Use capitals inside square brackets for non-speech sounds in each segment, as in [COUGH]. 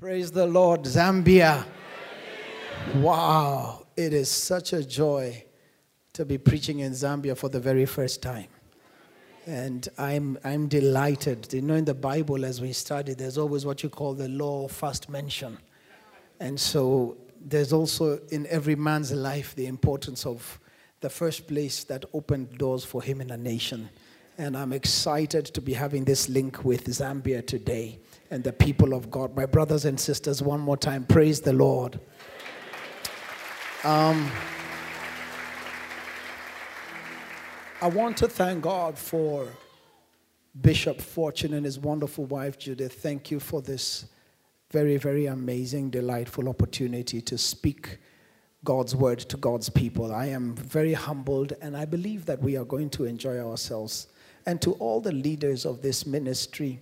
Praise the Lord, Zambia. Wow, it is such a joy to be preaching in Zambia for the very first time. And I'm, I'm delighted. You know, in the Bible, as we study, there's always what you call the law of first mention. And so there's also in every man's life the importance of the first place that opened doors for him in a nation. And I'm excited to be having this link with Zambia today and the people of God. My brothers and sisters, one more time, praise the Lord. Um, I want to thank God for Bishop Fortune and his wonderful wife, Judith. Thank you for this very, very amazing, delightful opportunity to speak God's word to God's people. I am very humbled, and I believe that we are going to enjoy ourselves. And to all the leaders of this ministry,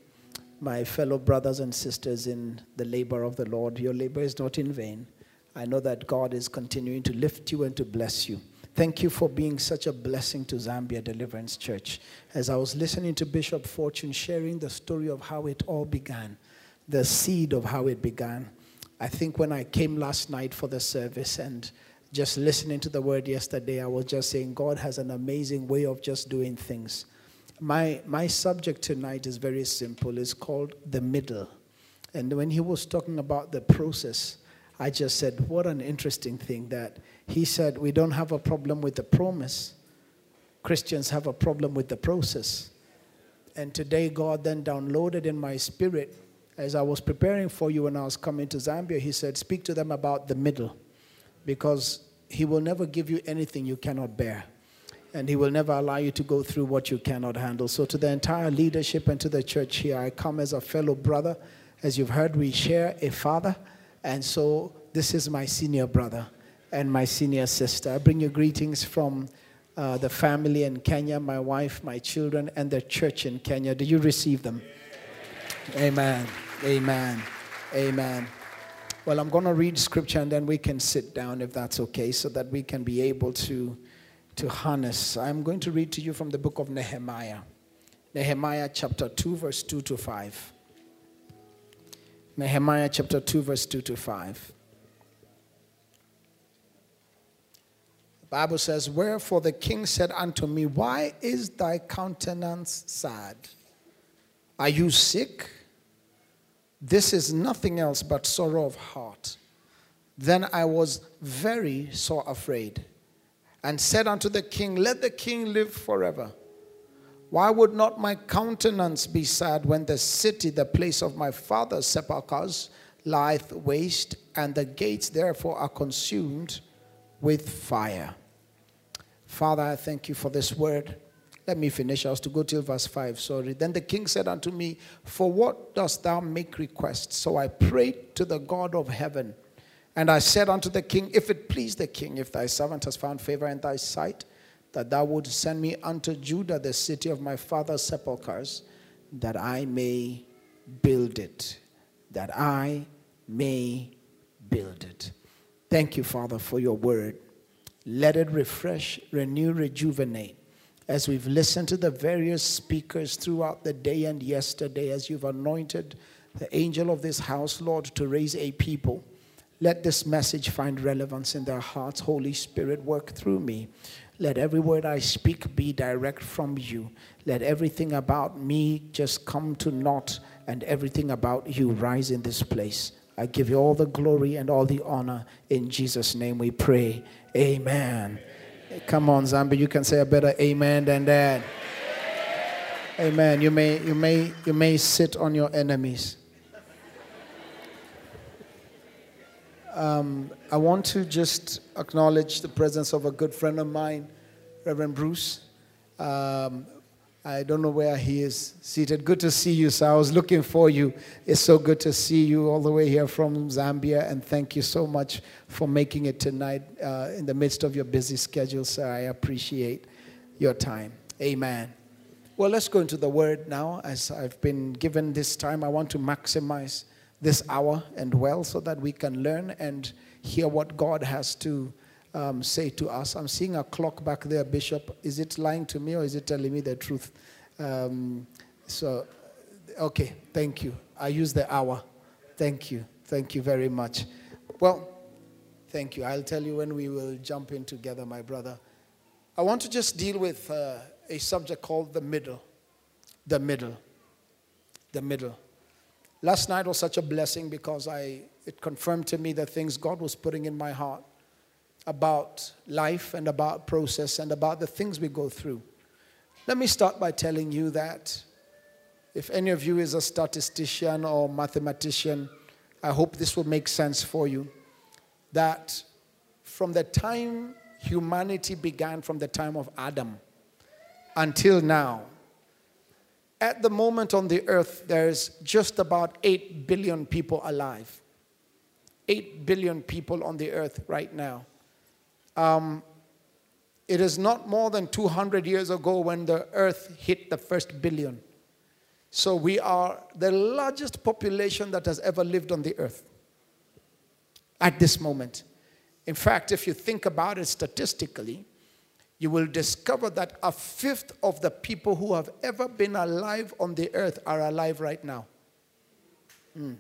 my fellow brothers and sisters in the labor of the Lord, your labor is not in vain. I know that God is continuing to lift you and to bless you. Thank you for being such a blessing to Zambia Deliverance Church. As I was listening to Bishop Fortune sharing the story of how it all began, the seed of how it began, I think when I came last night for the service and just listening to the word yesterday, I was just saying God has an amazing way of just doing things. My, my subject tonight is very simple. It's called the middle. And when he was talking about the process, I just said, what an interesting thing that he said, we don't have a problem with the promise. Christians have a problem with the process. And today, God then downloaded in my spirit, as I was preparing for you when I was coming to Zambia, He said, Speak to them about the middle, because He will never give you anything you cannot bear and He will never allow you to go through what you cannot handle. So, to the entire leadership and to the church here, I come as a fellow brother. As you've heard, we share a father, and so this is my senior brother and my senior sister. I bring you greetings from uh, the family in Kenya, my wife, my children, and the church in Kenya. Do you receive them? Amen. Amen. Amen. Well, I'm going to read scripture and then we can sit down if that's okay, so that we can be able to to harness. I'm going to read to you from the book of Nehemiah. Nehemiah chapter 2, verse 2 to 5. Nehemiah chapter 2, verse 2 to 5. The Bible says, Wherefore the king said unto me, Why is thy countenance sad? Are you sick? This is nothing else but sorrow of heart. Then I was very sore afraid and said unto the king, Let the king live forever. Why would not my countenance be sad when the city, the place of my father's sepulchres, lieth waste, and the gates therefore are consumed with fire? Father, I thank you for this word. Let me finish. I was to go till verse 5. Sorry. Then the king said unto me, For what dost thou make request? So I prayed to the God of heaven and I said unto the king, If it please the king, if thy servant has found favor in thy sight, that thou would send me unto Judah, the city of my father's sepulchres, that I may build it. That I may build it. Thank you, Father, for your word. Let it refresh, renew, rejuvenate. As we've listened to the various speakers throughout the day and yesterday, as you've anointed the angel of this house, Lord, to raise a people let this message find relevance in their hearts. Holy Spirit, work through me. Let every word I speak be direct from you. Let everything about me just come to naught and everything about you rise in this place. I give you all the glory and all the honor. In Jesus' name we pray. Amen. Come on, Zambia, you can say a better amen than that. Amen. You may, you may, you may sit on your enemies. Um, I want to just acknowledge the presence of a good friend of mine, Reverend Bruce. Um, I don't know where he is seated. Good to see you, sir. I was looking for you. It's so good to see you all the way here from Zambia, and thank you so much for making it tonight uh, in the midst of your busy schedule, sir. I appreciate your time. Amen. Well, let's go into the word now. As I've been given this time, I want to maximize this hour and well so that we can learn and hear what God has to um, say to us. I'm seeing a clock back there, Bishop. Is it lying to me or is it telling me the truth? Um, so, okay, thank you. I use the hour. Thank you. Thank you very much. Well, thank you. I'll tell you when we will jump in together, my brother. I want to just deal with uh, a subject called the middle. The middle. The middle. Last night was such a blessing because I, it confirmed to me the things God was putting in my heart about life and about process and about the things we go through. Let me start by telling you that if any of you is a statistician or mathematician, I hope this will make sense for you. That from the time humanity began, from the time of Adam until now, at the moment on the earth, there's just about 8 billion people alive. 8 billion people on the earth right now. Um, it is not more than 200 years ago when the earth hit the first billion. So we are the largest population that has ever lived on the earth at this moment. In fact, if you think about it statistically, you will discover that a fifth of the people who have ever been alive on the earth are alive right now. Mm.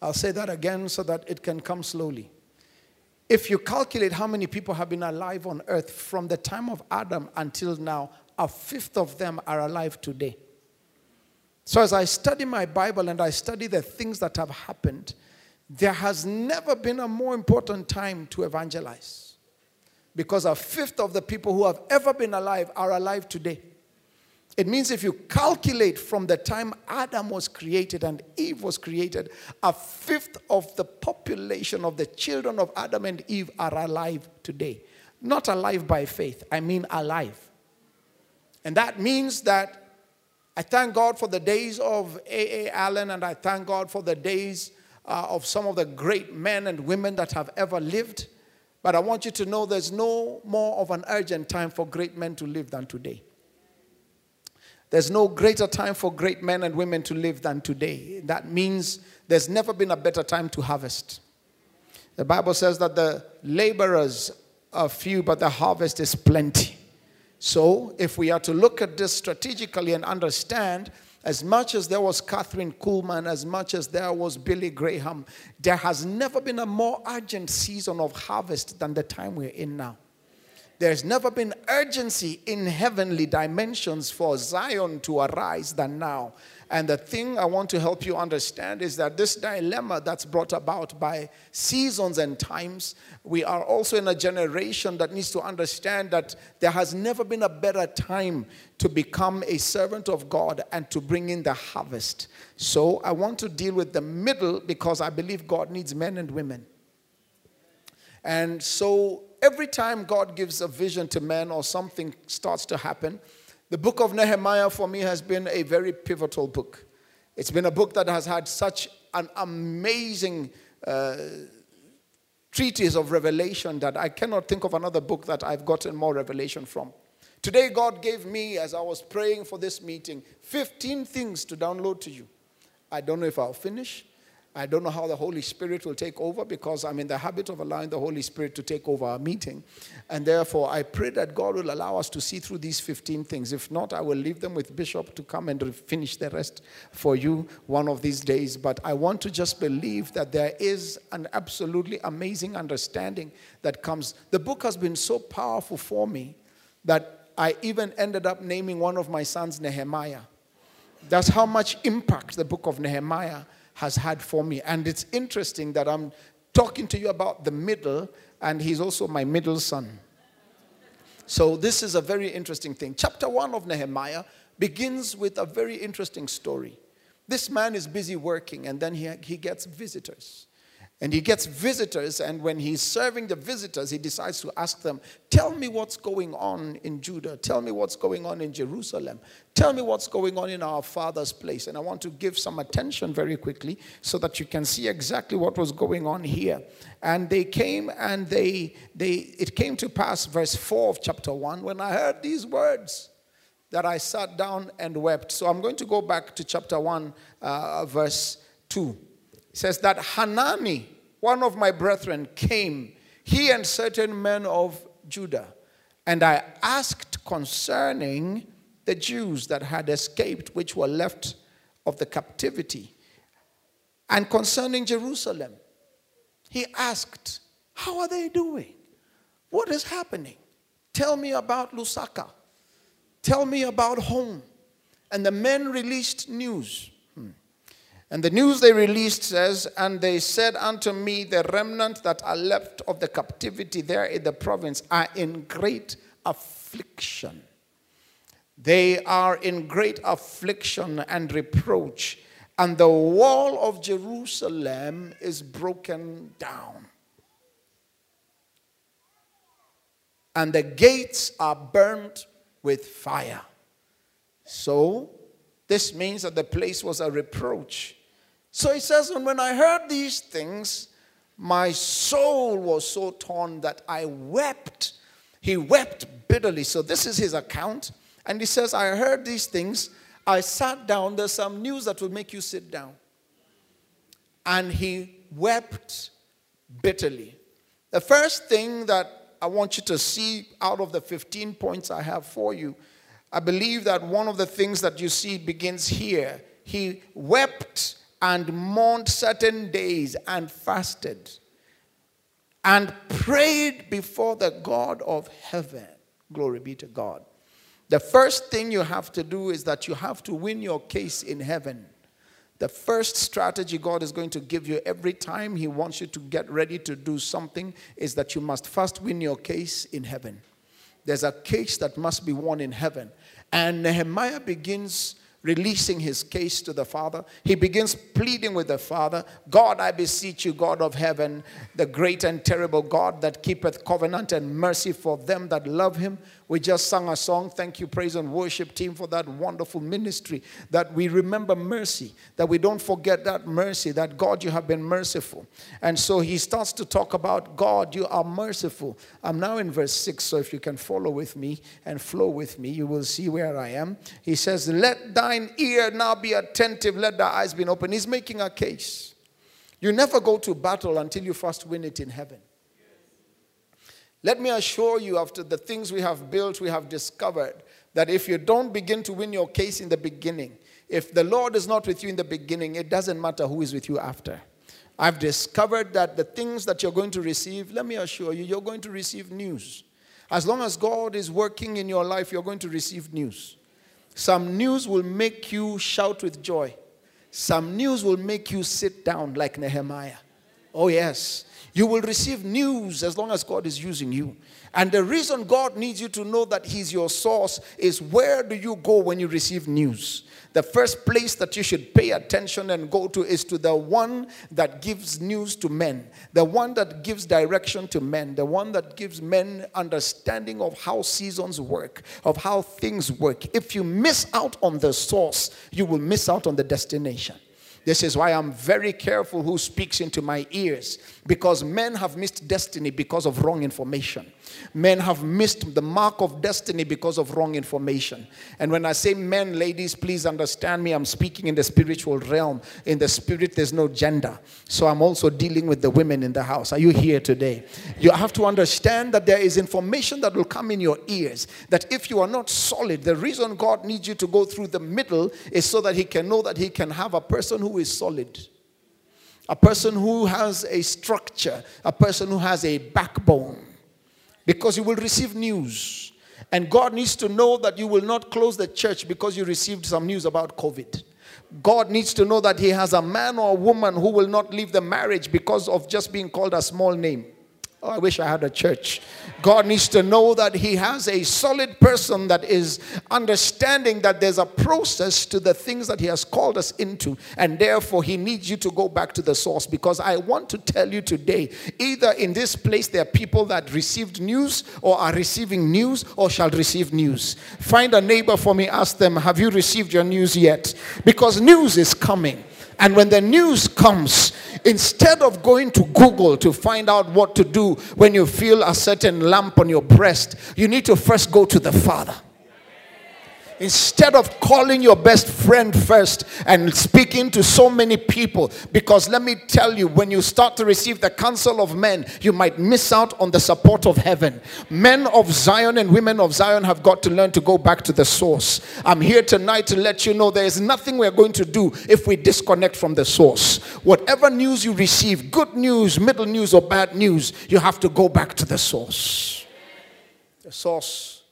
I'll say that again so that it can come slowly. If you calculate how many people have been alive on earth from the time of Adam until now, a fifth of them are alive today. So, as I study my Bible and I study the things that have happened, there has never been a more important time to evangelize. Because a fifth of the people who have ever been alive are alive today. It means if you calculate from the time Adam was created and Eve was created, a fifth of the population of the children of Adam and Eve are alive today. Not alive by faith, I mean alive. And that means that I thank God for the days of A.A. Allen, and I thank God for the days uh, of some of the great men and women that have ever lived. But I want you to know there's no more of an urgent time for great men to live than today. There's no greater time for great men and women to live than today. That means there's never been a better time to harvest. The Bible says that the laborers are few, but the harvest is plenty. So, if we are to look at this strategically and understand, as much as there was Kathryn Kuhlman, as much as there was Billy Graham, there has never been a more urgent season of harvest than the time we're in now. There's never been urgency in heavenly dimensions for Zion to arise than now. And the thing I want to help you understand is that this dilemma that's brought about by seasons and times, we are also in a generation that needs to understand that there has never been a better time to become a servant of God and to bring in the harvest. So I want to deal with the middle because I believe God needs men and women. And so every time God gives a vision to men or something starts to happen, the book of Nehemiah for me has been a very pivotal book. It's been a book that has had such an amazing uh, treatise of revelation that I cannot think of another book that I've gotten more revelation from. Today, God gave me, as I was praying for this meeting, 15 things to download to you. I don't know if I'll finish. I don't know how the Holy Spirit will take over because I'm in the habit of allowing the Holy Spirit to take over our meeting. And therefore, I pray that God will allow us to see through these 15 things. If not, I will leave them with Bishop to come and finish the rest for you one of these days. But I want to just believe that there is an absolutely amazing understanding that comes. The book has been so powerful for me that I even ended up naming one of my sons Nehemiah. That's how much impact the book of Nehemiah has had for me. And it's interesting that I'm talking to you about the middle, and he's also my middle son. So, this is a very interesting thing. Chapter 1 of Nehemiah begins with a very interesting story. This man is busy working, and then he, he gets visitors. And he gets visitors, and when he's serving the visitors, he decides to ask them, Tell me what's going on in Judah. Tell me what's going on in Jerusalem. Tell me what's going on in our father's place. And I want to give some attention very quickly so that you can see exactly what was going on here. And they came and they, they it came to pass, verse 4 of chapter 1, when I heard these words that I sat down and wept. So I'm going to go back to chapter 1, uh, verse 2 It says that Hanani, one of my brethren, came, he and certain men of Judah, and I asked concerning the Jews that had escaped, which were left of the captivity. And concerning Jerusalem, he asked, How are they doing? What is happening? Tell me about Lusaka. Tell me about home. And the men released news. And the news they released says, And they said unto me, The remnant that are left of the captivity there in the province are in great affliction. They are in great affliction and reproach, and the wall of Jerusalem is broken down. And the gates are burnt with fire. So, this means that the place was a reproach. So he says, And when I heard these things, my soul was so torn that I wept. He wept bitterly. So, this is his account. And he says, I heard these things. I sat down. There's some news that will make you sit down. And he wept bitterly. The first thing that I want you to see out of the 15 points I have for you, I believe that one of the things that you see begins here. He wept and mourned certain days and fasted and prayed before the God of heaven. Glory be to God. The first thing you have to do is that you have to win your case in heaven. The first strategy God is going to give you every time He wants you to get ready to do something is that you must first win your case in heaven. There's a case that must be won in heaven. And Nehemiah begins releasing his case to the Father. He begins pleading with the Father God, I beseech you, God of heaven, the great and terrible God that keepeth covenant and mercy for them that love him. We just sang a song. Thank you, praise and worship team, for that wonderful ministry. That we remember mercy, that we don't forget that mercy, that God, you have been merciful. And so he starts to talk about God, you are merciful. I'm now in verse 6, so if you can follow with me and flow with me, you will see where I am. He says, Let thine ear now be attentive, let thy eyes be open. He's making a case. You never go to battle until you first win it in heaven. Let me assure you, after the things we have built, we have discovered that if you don't begin to win your case in the beginning, if the Lord is not with you in the beginning, it doesn't matter who is with you after. I've discovered that the things that you're going to receive, let me assure you, you're going to receive news. As long as God is working in your life, you're going to receive news. Some news will make you shout with joy. Some news will make you sit down like Nehemiah. Oh, yes. You will receive news as long as God is using you. And the reason God needs you to know that He's your source is where do you go when you receive news? The first place that you should pay attention and go to is to the one that gives news to men, the one that gives direction to men, the one that gives men understanding of how seasons work, of how things work. If you miss out on the source, you will miss out on the destination. This is why I'm very careful who speaks into my ears because men have missed destiny because of wrong information. Men have missed the mark of destiny because of wrong information. And when I say men, ladies, please understand me. I'm speaking in the spiritual realm. In the spirit, there's no gender. So I'm also dealing with the women in the house. Are you here today? You have to understand that there is information that will come in your ears. That if you are not solid, the reason God needs you to go through the middle is so that He can know that He can have a person who is solid a person who has a structure, a person who has a backbone because you will receive news. And God needs to know that you will not close the church because you received some news about COVID. God needs to know that He has a man or a woman who will not leave the marriage because of just being called a small name. Oh, I wish I had a church. God needs to know that He has a solid person that is understanding that there's a process to the things that He has called us into, and therefore He needs you to go back to the source. Because I want to tell you today either in this place there are people that received news, or are receiving news, or shall receive news. Find a neighbor for me, ask them, Have you received your news yet? Because news is coming. And when the news comes, instead of going to Google to find out what to do when you feel a certain lump on your breast, you need to first go to the Father. Instead of calling your best friend first and speaking to so many people, because let me tell you, when you start to receive the counsel of men, you might miss out on the support of heaven. Men of Zion and women of Zion have got to learn to go back to the source. I'm here tonight to let you know there is nothing we're going to do if we disconnect from the source. Whatever news you receive, good news, middle news, or bad news, you have to go back to the source. The source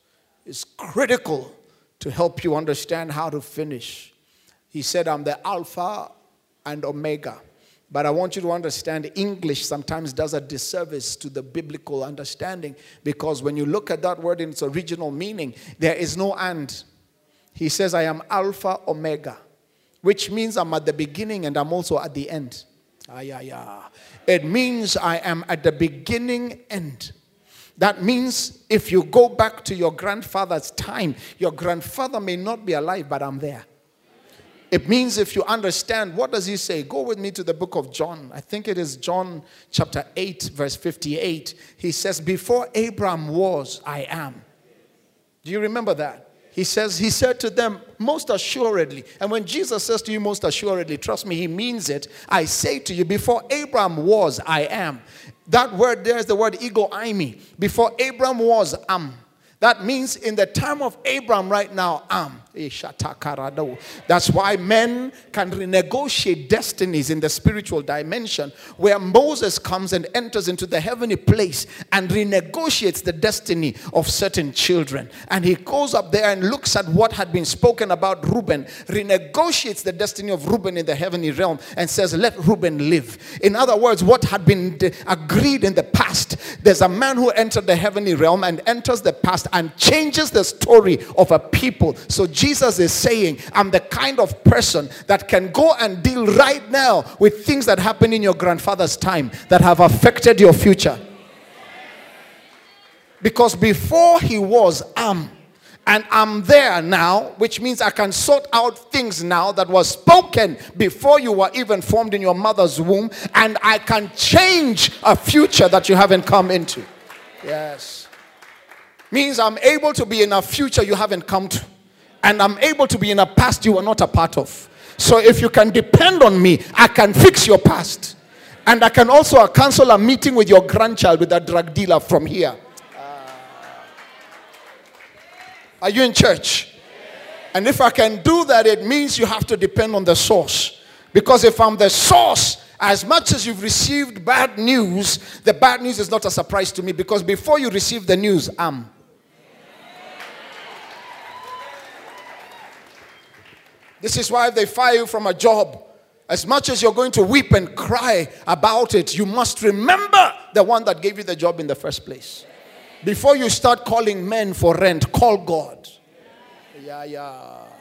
is critical to help you understand how to finish. He said, I'm the Alpha and Omega. But I want you to understand English sometimes does a disservice to the biblical understanding because when you look at that word in its original meaning, there is no and. He says, I am Alpha Omega, which means I'm at the beginning and I'm also at the end. Ah, yeah, yeah. It means I am at the beginning end. That means if you go back to your grandfather's time, your grandfather may not be alive, but I'm there. It means if you understand, what does he say? Go with me to the book of John. I think it is John chapter 8, verse 58. He says, Before Abraham was, I am. Do you remember that? He says, He said to them, Most assuredly. And when Jesus says to you, Most assuredly, trust me, He means it. I say to you, Before Abraham was, I am. That word there is the word ego eimi. Before Abram was, am. That means in the time of Abram right now, am. That's why men can renegotiate destinies in the spiritual dimension, where Moses comes and enters into the heavenly place and renegotiates the destiny of certain children. And he goes up there and looks at what had been spoken about Reuben, renegotiates the destiny of Reuben in the heavenly realm, and says, Let Reuben live. In other words, what had been agreed in the past, there's a man who entered the heavenly realm and enters the past and changes the story of a people. So Jesus is saying, I'm the kind of person that can go and deal right now with things that happened in your grandfather's time that have affected your future. Because before he was, I'm, And I'm there now, which means I can sort out things now that was spoken before you were even formed in your mother's womb, and I can change a future that you haven't come into. Yes. Means I'm able to be in a future you haven't come to and I'm able to be in a past you are not a part of. So if you can depend on me, I can fix your past. And I can also cancel a meeting with your grandchild with a drug dealer from here. Are you in church? And if I can do that, it means you have to depend on the source. Because if I'm the source, as much as you've received bad news, the bad news is not a surprise to me because before you receive the news, I'm. This is why if they fire you from a job, as much as you're going to weep and cry about it, you must remember the one that gave you the job in the first place. Before you start calling men for rent, call God. Yeah, yeah.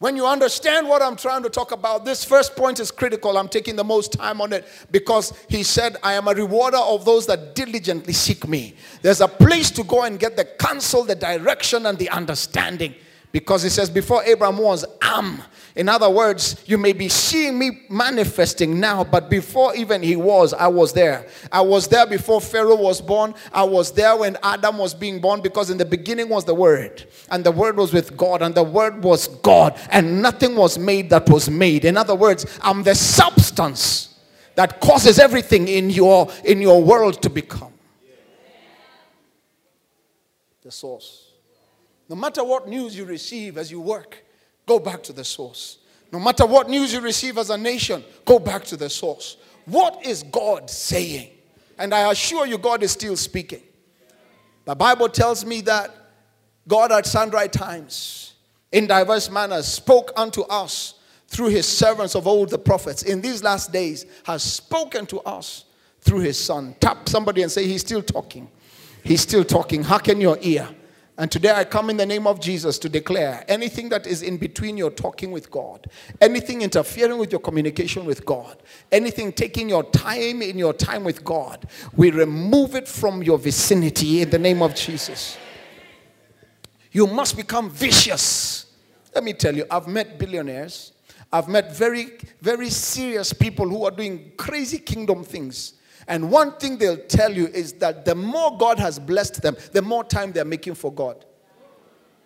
When you understand what I'm trying to talk about, this first point is critical. I'm taking the most time on it because he said, I am a rewarder of those that diligently seek me. There's a place to go and get the counsel, the direction, and the understanding. Because he says, Before Abraham was, am. In other words, you may be seeing me manifesting now, but before even he was, I was there. I was there before Pharaoh was born. I was there when Adam was being born because in the beginning was the Word, and the Word was with God, and the Word was God, and nothing was made that was made. In other words, I'm the substance that causes everything in your in your world to become the source. No matter what news you receive as you work, go back to the source. No matter what news you receive as a nation, go back to the source. What is God saying? And I assure you, God is still speaking. The Bible tells me that God at sundry times, in diverse manners, spoke unto us through his servants of old, the prophets. In these last days, has spoken to us through his son. Tap somebody and say, He's still talking. He's still talking. Hearken your ear. And today I come in the name of Jesus to declare anything that is in between your talking with God, anything interfering with your communication with God, anything taking your time in your time with God, we remove it from your vicinity in the name of Jesus. You must become vicious. Let me tell you, I've met billionaires. I've met very, very serious people who are doing crazy kingdom things. And one thing they'll tell you is that the more God has blessed them, the more time they're making for God.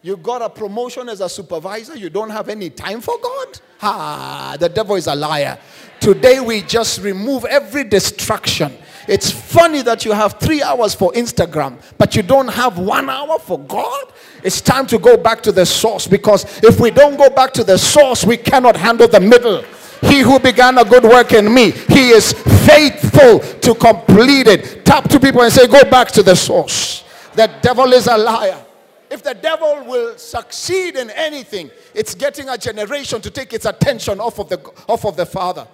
You got a promotion as a supervisor, you don't have any time for God? Ah, the devil is a liar. Today we just remove every distraction. It's funny that you have three hours for Instagram, but you don't have one hour for God. It's time to go back to the source because if we don't go back to the source, we cannot handle the middle. He who began a good work in me, he is faithful to complete it. Tap to people and say, Go back to the source. The devil is a liar. If the devil will succeed in anything, it's getting a generation to take its attention off of the, off of the Father.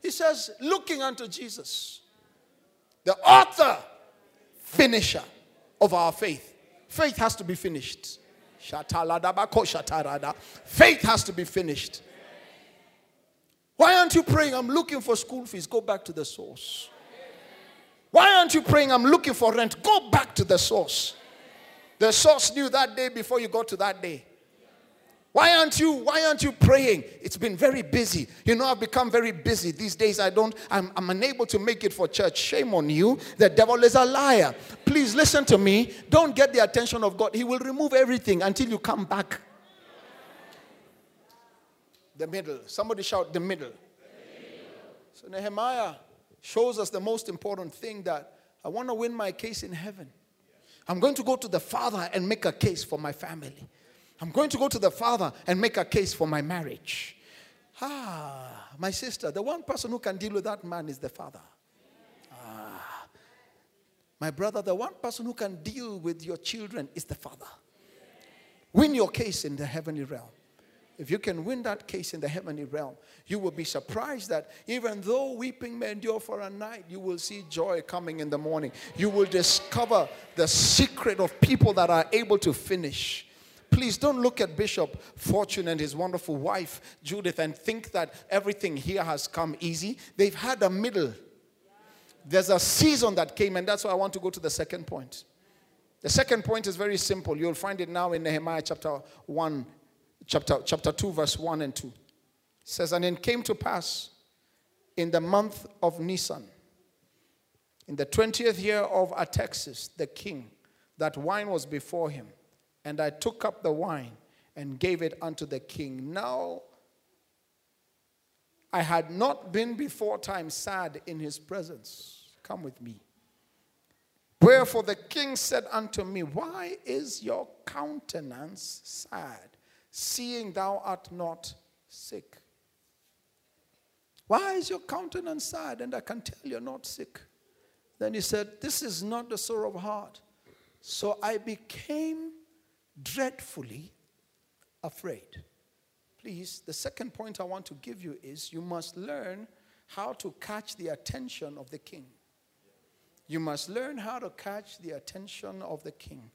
He says, looking unto Jesus, the author, finisher of our faith. Faith has to be finished. Faith has to be finished. Why aren't you praying? I'm looking for school fees. Go back to the source. Why aren't you praying? I'm looking for rent. Go back to the source. The source knew that day before you got to that day. Why aren't you why aren't you praying? It's been very busy. You know, I've become very busy. These days I don't I'm, I'm unable to make it for church. Shame on you. The devil is a liar. Please listen to me. Don't get the attention of God. He will remove everything until you come back. The middle. Somebody shout the middle. So Nehemiah shows us the most important thing that I want to win my case in heaven. I'm going to go to the Father and make a case for my family. I'm going to go to the Father and make a case for my marriage. Ah, my sister, the one person who can deal with that man is the Father. Ah, my brother, the one person who can deal with your children is the Father. Win your case in the heavenly realm. If you can win that case in the heavenly realm, you will be surprised that even though weeping may endure for a night, you will see joy coming in the morning. You will discover the secret of people that are able to finish. Please don't look at Bishop Fortune and his wonderful wife, Judith, and think that everything here has come easy. They've had a middle. There's a season that came, and that's why I want to go to the second point. The second point is very simple. You'll find it now in Nehemiah chapter 1 chapter, chapter 2, verse 1 and 2. It says, And it came to pass in the month of Nisan, in the 20th year of Artaxerxes, the king, that wine was before him. And I took up the wine and gave it unto the king. Now I had not been before time sad in his presence. Come with me. Wherefore the king said unto me, Why is your countenance sad? Seeing thou art not sick? Why is your countenance sad? And I can tell you're not sick. Then he said, This is not the sorrow of heart. So I became dreadfully afraid. Please, the second point I want to give you is you must learn how to catch the attention of the king. You must learn how to catch the attention of the king.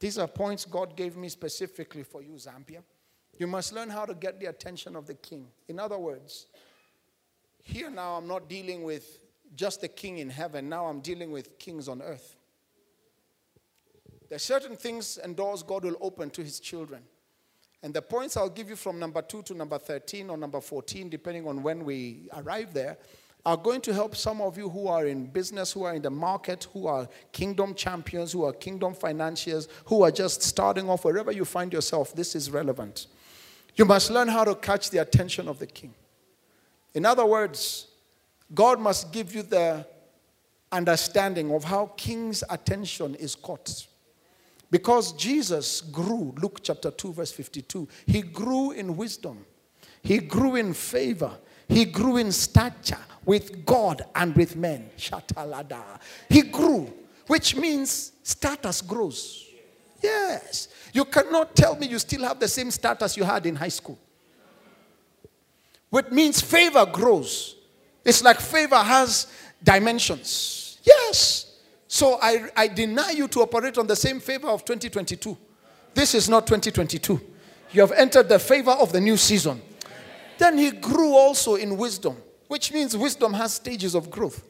These are points God gave me specifically for you, Zambia. You must learn how to get the attention of the king. In other words, here now I'm not dealing with just the king in heaven, now I'm dealing with kings on earth. There are certain things and doors God will open to his children. And the points I'll give you from number 2 to number 13 or number 14, depending on when we arrive there, are going to help some of you who are in business, who are in the market, who are kingdom champions, who are kingdom financiers, who are just starting off wherever you find yourself. This is relevant. You must learn how to catch the attention of the king. In other words, God must give you the understanding of how king's attention is caught. Because Jesus grew, Luke chapter 2, verse 52, he grew in wisdom, he grew in favor, he grew in stature with God and with men. Shatalada. He grew, which means status grows. Yes. You cannot tell me you still have the same status you had in high school. Which means favor grows. It's like favor has dimensions. Yes. So I, I deny you to operate on the same favor of 2022. This is not 2022. You have entered the favor of the new season. Then he grew also in wisdom, which means wisdom has stages of growth.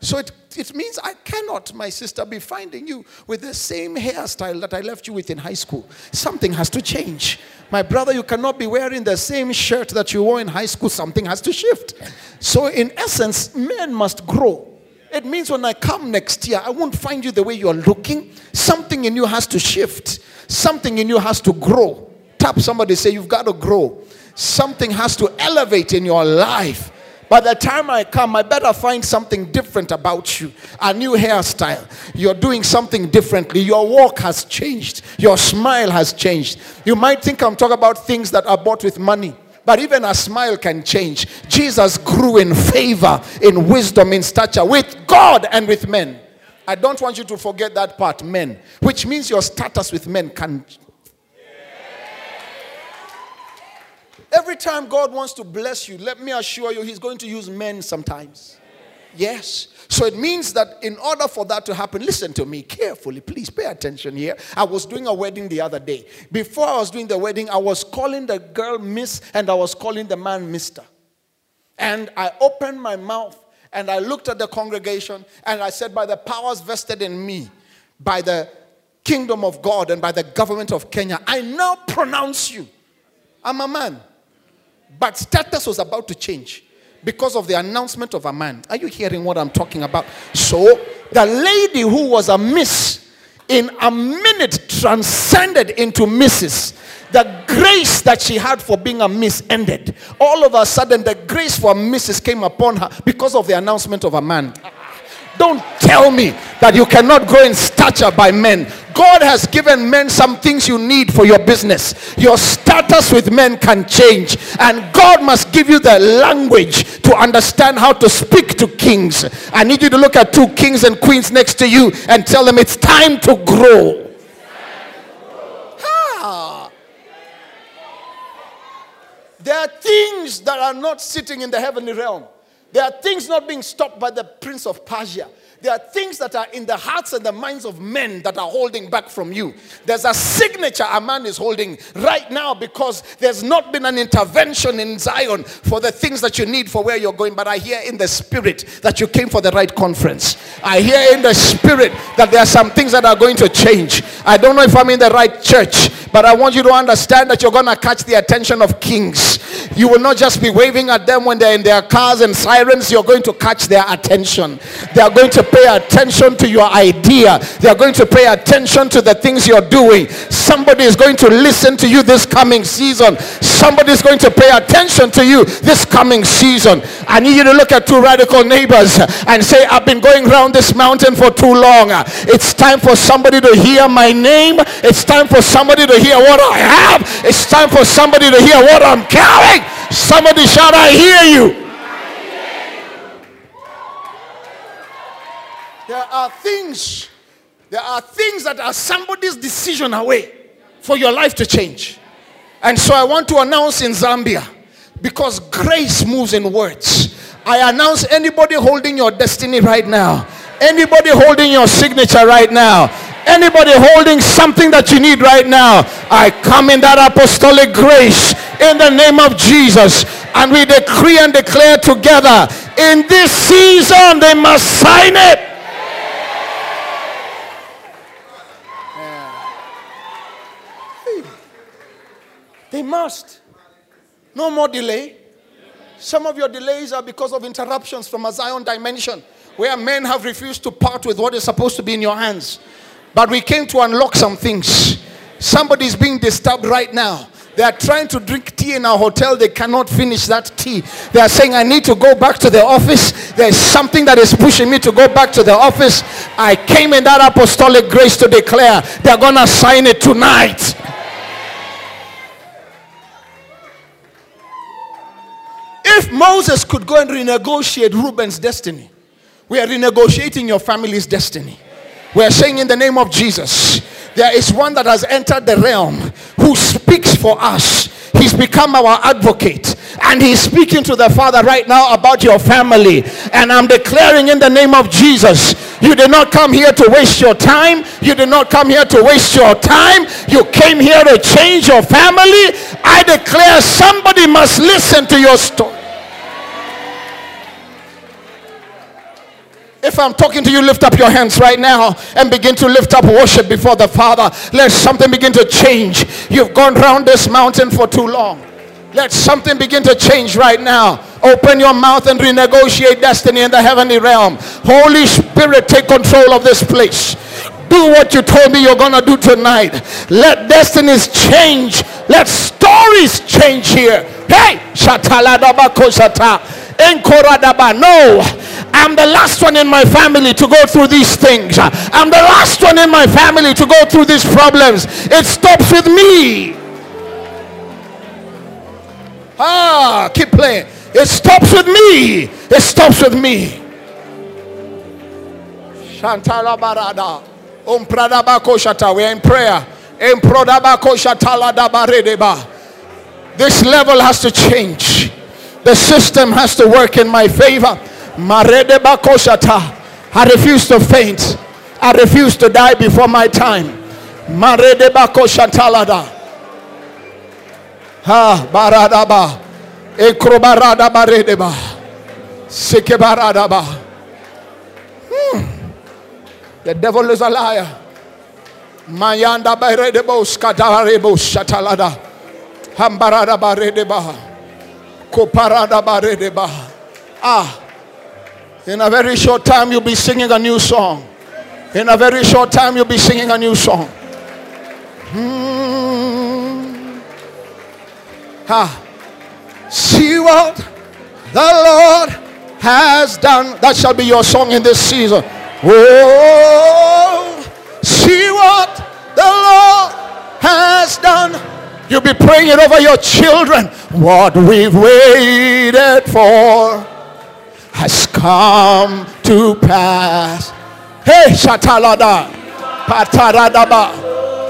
So it, it means I cannot, my sister, be finding you with the same hairstyle that I left you with in high school. Something has to change. My brother, you cannot be wearing the same shirt that you wore in high school. Something has to shift. So, in essence, men must grow. It means when I come next year, I won't find you the way you're looking. Something in you has to shift, something in you has to grow. Tap somebody, say, You've got to grow. Something has to elevate in your life. By the time I come, I better find something different about you. A new hairstyle. You're doing something differently. Your walk has changed. Your smile has changed. You might think I'm talking about things that are bought with money. But even a smile can change. Jesus grew in favor, in wisdom, in stature with God and with men. I don't want you to forget that part, men, which means your status with men can. Every time God wants to bless you, let me assure you, He's going to use men sometimes. Yes. So it means that in order for that to happen, listen to me carefully, please pay attention here. I was doing a wedding the other day. Before I was doing the wedding, I was calling the girl Miss and I was calling the man Mister. And I opened my mouth and I looked at the congregation and I said, By the powers vested in me, by the kingdom of God and by the government of Kenya, I now pronounce you. I'm a man. But status was about to change because of the announcement of a man. Are you hearing what I'm talking about? So, the lady who was a miss in a minute transcended into Mrs. The grace that she had for being a miss ended. All of a sudden, the grace for Mrs. came upon her because of the announcement of a man. Don't tell me that you cannot grow in stature by men. God has given men some things you need for your business. Your status with men can change, and God must give you the language to understand how to speak to kings. I need you to look at two kings and queens next to you and tell them it's time to grow. There are things that are not sitting in the heavenly realm. There are things not being stopped by the prince of Persia. There are things that are in the hearts and the minds of men that are holding back from you. There's a signature a man is holding right now because there's not been an intervention in Zion for the things that you need for where you're going. But I hear in the spirit that you came for the right conference. I hear in the spirit that there are some things that are going to change. I don't know if I'm in the right church, but I want you to understand that you're going to catch the attention of kings. You will not just be waving at them when they're in their cars and sirens, you're going to catch their attention. They are going to pay attention to your idea. They are going to pay attention to the things you're doing. Somebody is going to listen to you this coming season. Somebody is going to pay attention to you this coming season. I need you to look at two radical neighbors and say, I've been going around this mountain for too long. It's time for somebody to hear my name. It's time for somebody to hear what I have. It's time for somebody to hear what I'm carrying. Somebody shout, I hear you. There are things, there are things that are somebody's decision away for your life to change. And so I want to announce in Zambia, because grace moves in words. I announce anybody holding your destiny right now, anybody holding your signature right now, anybody holding something that you need right now, I come in that apostolic grace in the name of Jesus. And we decree and declare together in this season, they must sign it. They must. No more delay. Some of your delays are because of interruptions from a Zion dimension where men have refused to part with what is supposed to be in your hands. But we came to unlock some things. Somebody is being disturbed right now. They are trying to drink tea in our hotel. They cannot finish that tea. They are saying, I need to go back to the office. There's something that is pushing me to go back to the office. I came in that apostolic grace to declare they're going to sign it tonight. If Moses could go and renegotiate Reuben's destiny, we are renegotiating your family's destiny. We are saying in the name of Jesus, there is one that has entered the realm who speaks for us. He's become our advocate and he's speaking to the Father right now about your family. And I'm declaring in the name of Jesus, you did not come here to waste your time. You did not come here to waste your time. You came here to change your family. I declare somebody must listen to your story. If I'm talking to you, lift up your hands right now and begin to lift up worship before the Father. Let something begin to change. You've gone round this mountain for too long. Let something begin to change right now. Open your mouth and renegotiate destiny in the heavenly realm. Holy Spirit, take control of this place. Do what you told me you're going to do tonight. Let destinies change. Let stories change here. Hey. Enkoradaba. No, I'm the last one in my family to go through these things. I'm the last one in my family to go through these problems. It stops with me. Ah, keep playing. It stops with me. It stops with me. Shantala barada. Um pradabako shata. We're in prayer. In prodabako shatala dabaredeba. This level has to change. The system has to work in my favor. I refuse to faint. I refuse to die before my time. Ha baradaba. Ekrobarada baredeba. Sekebaradaba. Hmm. The devil is a liar. Mayanda baredebo skadarebo shatalada. Hambarada baredeba. Koparada baredeba. Ah. In a very short time, you'll be singing a new song. In a very short time, you'll be singing a new song. Hmm. Ha. See what the Lord has done. That shall be your song in this season. Oh, see what the Lord has done. You'll be praying it over your children. What we've waited for has come to pass. Hey, Shatalada, Pataradaba,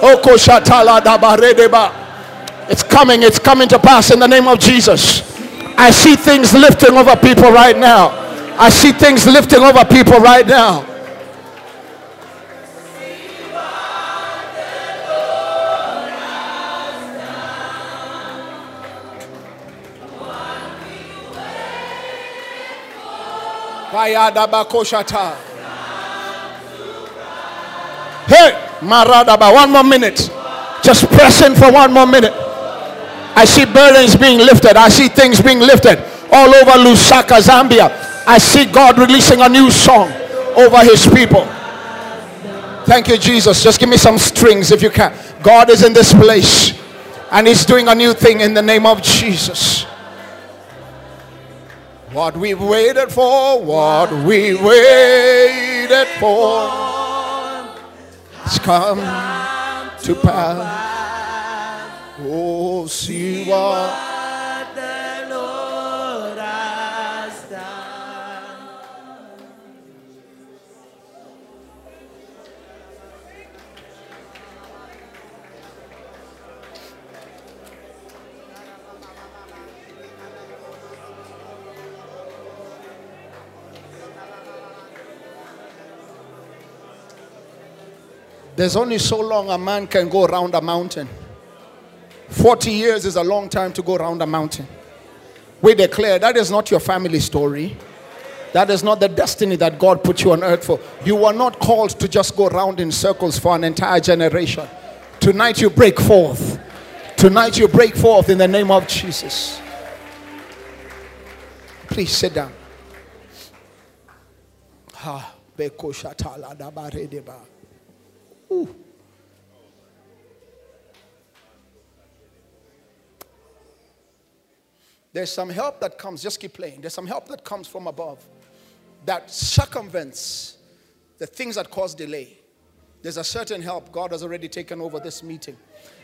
Oko Shataladaba Redeba. It's coming, it's coming to pass in the name of Jesus. I see things lifting over people right now. I see things lifting over people right now. Hey, Maradaba, one more minute. Just press in for one more minute. I see burdens being lifted. I see things being lifted all over Lusaka, Zambia. I see God releasing a new song over his people. Thank you, Jesus. Just give me some strings if you can. God is in this place and he's doing a new thing in the name of Jesus. What we've waited for, what we waited for, has come to pass. Oh, see what There's only so long a man can go around a mountain. 40 years is a long time to go around a mountain. We declare that is not your family story. That is not the destiny that God put you on earth for. You are not called to just go around in circles for an entire generation. Tonight you break forth. Tonight you break forth in the name of Jesus. Please sit down. There's some help that comes, just keep playing. There's some help that comes from above that circumvents the things that cause delay. There's a certain help. God has already taken over this meeting.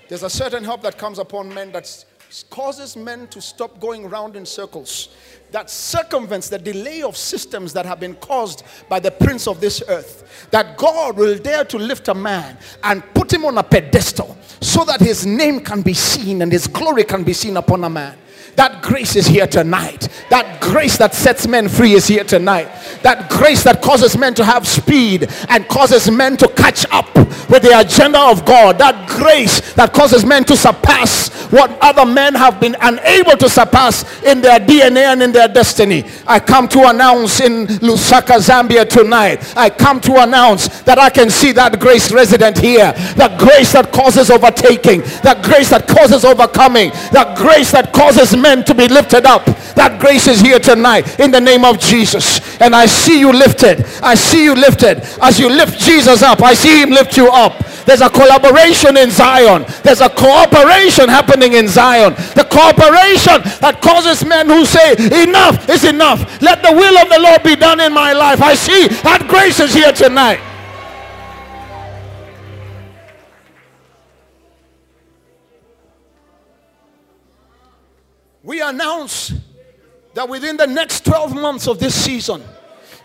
There's a certain help that comes upon men that causes men to stop going around in circles, that circumvents the delay of systems that have been caused by the prince of this earth. That God will dare to lift a man and put him on a pedestal so that his name can be seen and his glory can be seen upon a man. That grace is here tonight. That grace that sets men free is here tonight. That grace that causes men to have speed and causes men to catch up with the agenda of God. That grace that causes men to surpass what other men have been unable to surpass in their DNA and in their destiny. I come to announce in Lusaka, Zambia tonight. I come to announce that I can see that grace resident here. That grace that causes overtaking. That grace that causes overcoming. That grace that causes men to be lifted up. That grace is here tonight in the name of Jesus. And I see you lifted. I see you lifted. As you lift Jesus up, I see him lift you up. There's a collaboration in Zion. There's a cooperation happening in Zion. The cooperation that causes men who say, Enough is enough. Let the will of the Lord be done in my life. I see that grace is here tonight. We announce that within the next 12 months of this season,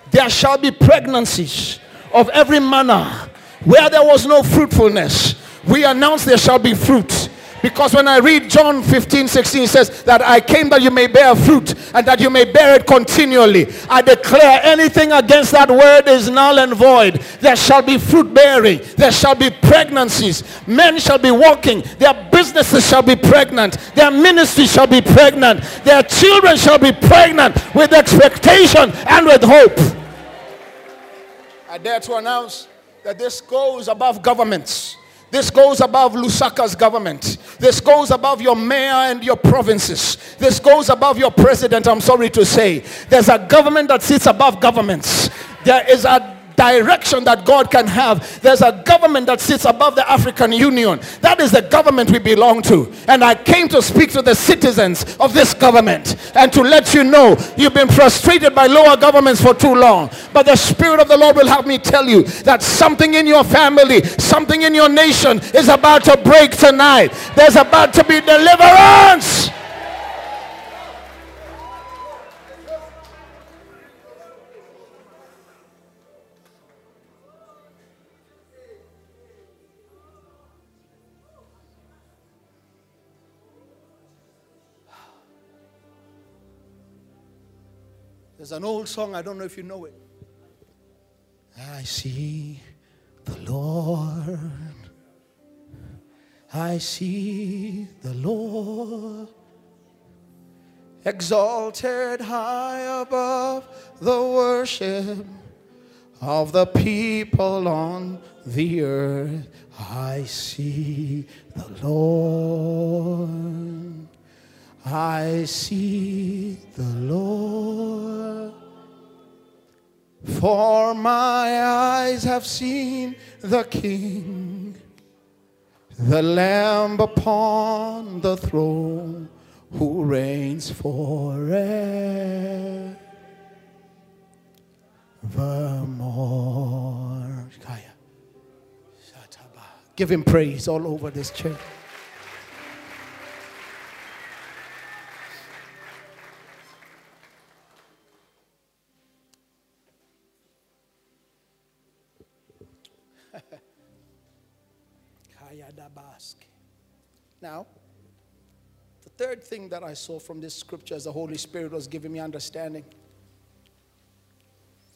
there shall be pregnancies of every manner where there was no fruitfulness, we announce there shall be fruit. Because when I read John 15, 16, it says that I came that you may bear fruit and that you may bear it continually. I declare anything against that word is null and void. There shall be fruit bearing, there shall be pregnancies. Men shall be walking, their businesses shall be pregnant, their ministry shall be pregnant, their children shall be pregnant with expectation and with hope. I dare to announce that this goes above governments. This goes above Lusaka's government. This goes above your mayor and your provinces. This goes above your president, I'm sorry to say. There's a government that sits above governments. There is a direction that God can have. There's a government that sits above the African Union. That is the government we belong to. And I came to speak to the citizens of this government and to let you know you've been frustrated by lower governments for too long. But the Spirit of the Lord will have me tell you that something in your family, something in your nation is about to break tonight. There's about to be deliverance. An old song, I don't know if you know it. I see the Lord. I see the Lord exalted high above the worship of the people on the earth. I see the Lord. I see the Lord. For my eyes have seen the King, the Lamb upon the throne, who reigns forevermore. Give him praise all over this church. Now, the third thing that I saw from this scripture as the Holy Spirit was giving me understanding.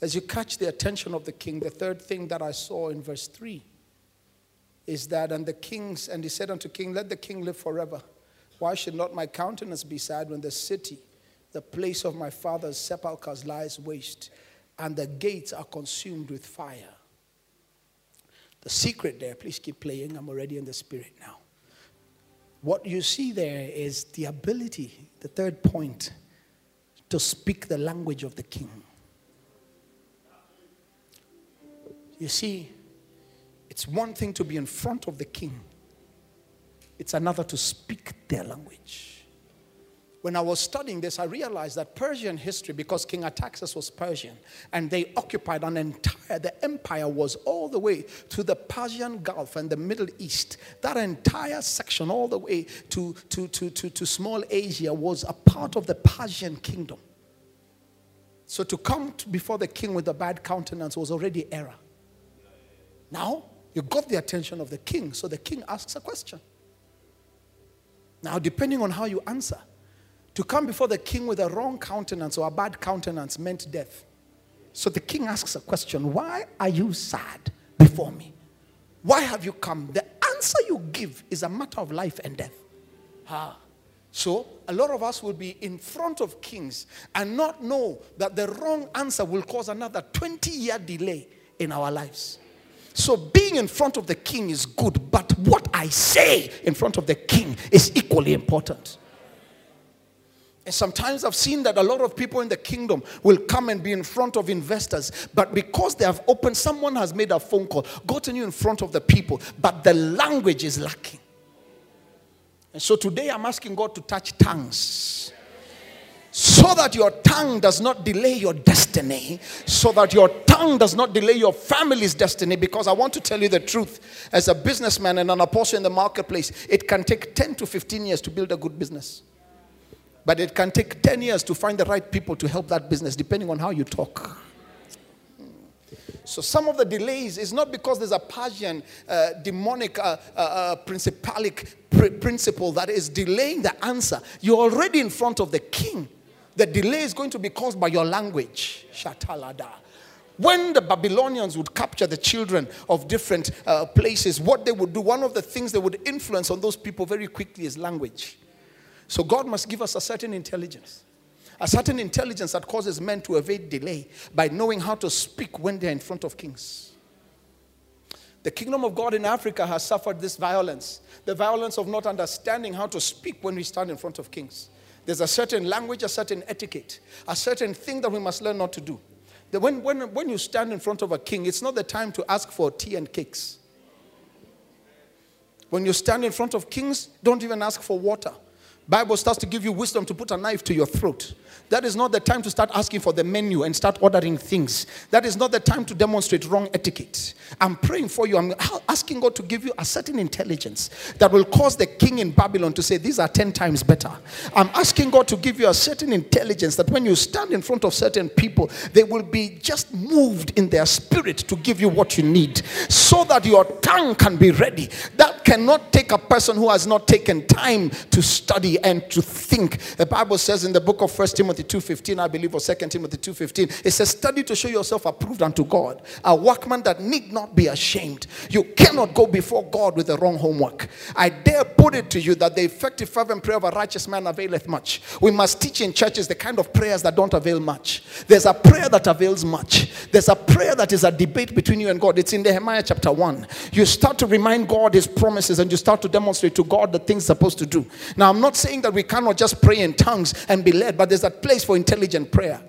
As you catch the attention of the king, the third thing that I saw in verse 3 is that, and the kings, and he said unto king, Let the king live forever. Why should not my countenance be sad when the city, the place of my father's sepulchres, lies waste, and the gates are consumed with fire? The secret there, please keep playing. I'm already in the spirit now. What you see there is the ability, the third point, to speak the language of the king. You see, it's one thing to be in front of the king, it's another to speak their language when I was studying this, I realized that Persian history, because King Artaxerxes was Persian, and they occupied an entire, the empire was all the way to the Persian Gulf and the Middle East. That entire section, all the way to, to, to, to, to small Asia, was a part of the Persian kingdom. So to come before the king with a bad countenance was already error. Now, you got the attention of the king, so the king asks a question. Now, depending on how you answer, to come before the king with a wrong countenance or a bad countenance meant death. So the king asks a question Why are you sad before me? Why have you come? The answer you give is a matter of life and death. Ah. So, a lot of us will be in front of kings and not know that the wrong answer will cause another 20 year delay in our lives. So, being in front of the king is good, but what I say in front of the king is equally important. And sometimes I've seen that a lot of people in the kingdom will come and be in front of investors, but because they have opened, someone has made a phone call, gotten you in front of the people, but the language is lacking. And so today I'm asking God to touch tongues so that your tongue does not delay your destiny, so that your tongue does not delay your family's destiny. Because I want to tell you the truth as a businessman and an apostle in the marketplace, it can take 10 to 15 years to build a good business. But it can take 10 years to find the right people to help that business, depending on how you talk. So some of the delays is not because there's a Persian uh, demonic uh, uh, uh principle that is delaying the answer. You're already in front of the king. The delay is going to be caused by your language. Shatalada. When the Babylonians would capture the children of different uh, places, what they would do, one of the things they would influence on those people very quickly is language. So God must give us a certain intelligence. A certain intelligence that causes men to evade delay by knowing how to speak when they're in front of kings. The kingdom of God in Africa has suffered this violence the violence of not understanding how to speak when we stand in front of kings. There's a certain language, a certain etiquette, a certain thing that we must learn not to do. That when, when, when you stand in front of a king, it's not the time to ask for tea and cakes. When you stand in front of kings, don't even ask for water. Bible starts to give you wisdom to put a knife to your throat. That is not the time to start asking for the menu and start ordering things. That is not the time to demonstrate wrong etiquette. I'm praying for you. I'm asking God to give you a certain intelligence that will cause the king in Babylon to say, These are 10 times better. I'm asking God to give you a certain intelligence that when you stand in front of certain people, they will be just moved in their spirit to give you what you need so that your tongue can be ready. That cannot take a person who has not taken time to study and to think. The Bible says in the book of First Timothy 2.15, I believe, or Second Timothy 2.15, it says, study to show yourself approved unto God, a workman that need not be ashamed. You cannot go before God with the wrong homework. I dare put it to you that the effective fervent prayer of a righteous man availeth much. We must teach in churches the kind of prayers that don't avail much. There's a prayer that avails much. There's a prayer that is a debate between you and God. It's in Nehemiah chapter 1. You start to remind God his promises and you start to demonstrate to God the things supposed to do. Now, I'm not saying saying that we cannot just pray in tongues and be led, but there's a place for intelligent prayer.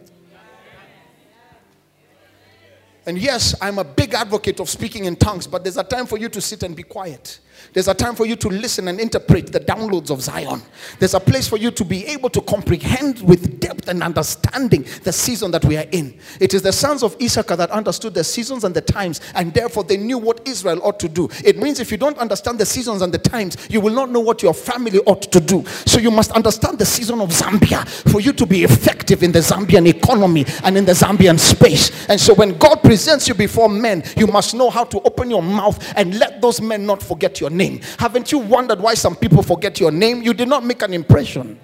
And yes, I'm a big advocate of speaking in tongues, but there's a time for you to sit and be quiet. There's a time for you to listen and interpret the downloads of Zion. There's a place for you to be able to comprehend with depth and understanding the season that we are in. It is the sons of Issachar that understood the seasons and the times, and therefore they knew what Israel ought to do. It means if you don't understand the seasons and the times, you will not know what your family ought to do. So you must understand the season of Zambia for you to be effective in the Zambian economy and in the Zambian space. And so when God presents you before men, you must know how to open your mouth and let those men not forget your name. Haven't you wondered why some people forget your name? You did not make an impression.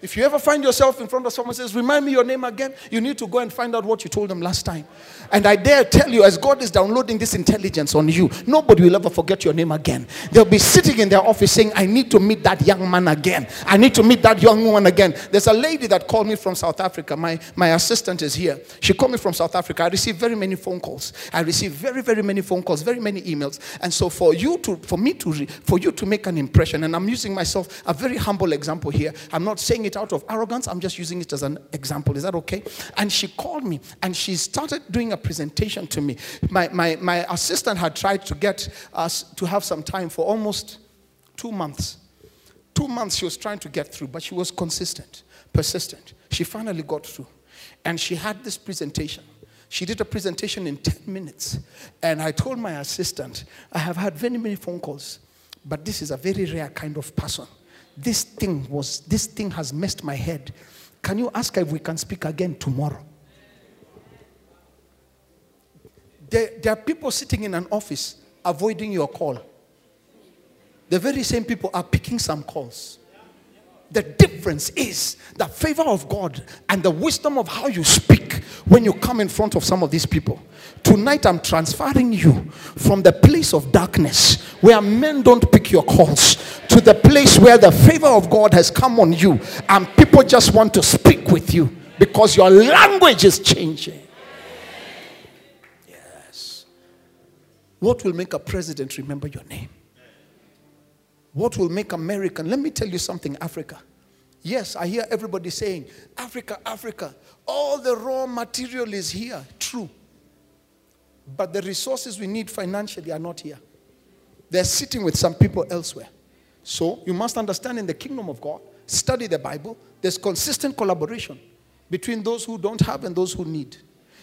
If you ever find yourself in front of someone says, Remind me your name again, you need to go and find out what you told them last time. And I dare tell you, as God is downloading this intelligence on you, nobody will ever forget your name again. They'll be sitting in their office saying, I need to meet that young man again. I need to meet that young woman again. There's a lady that called me from South Africa. My, my assistant is here. She called me from South Africa. I received very many phone calls. I received very, very many phone calls, very many emails. And so for you to, for me to, for you to make an impression, and I'm using myself a very humble example here. I'm not saying it out of arrogance. I'm just using it as an example. Is that okay? And she called me and she started doing a presentation to me. My, my, my assistant had tried to get us to have some time for almost two months. Two months she was trying to get through, but she was consistent, persistent. She finally got through. And she had this presentation. She did a presentation in 10 minutes. And I told my assistant, I have had very many phone calls, but this is a very rare kind of person this thing was, this thing has messed my head. Can you ask if we can speak again tomorrow? There, there are people sitting in an office avoiding your call. The very same people are picking some calls. The difference is the favor of God and the wisdom of how you speak when you come in front of some of these people. Tonight, I'm transferring you from the place of darkness where men don't pick your calls to the place where the favor of God has come on you and people just want to speak with you because your language is changing. Yes. What will make a president remember your name? What will make American? Let me tell you something, Africa. Yes, I hear everybody saying, Africa, Africa, all the raw material is here. True. But the resources we need financially are not here. They're sitting with some people elsewhere. So you must understand in the kingdom of God, study the Bible, there's consistent collaboration between those who don't have and those who need.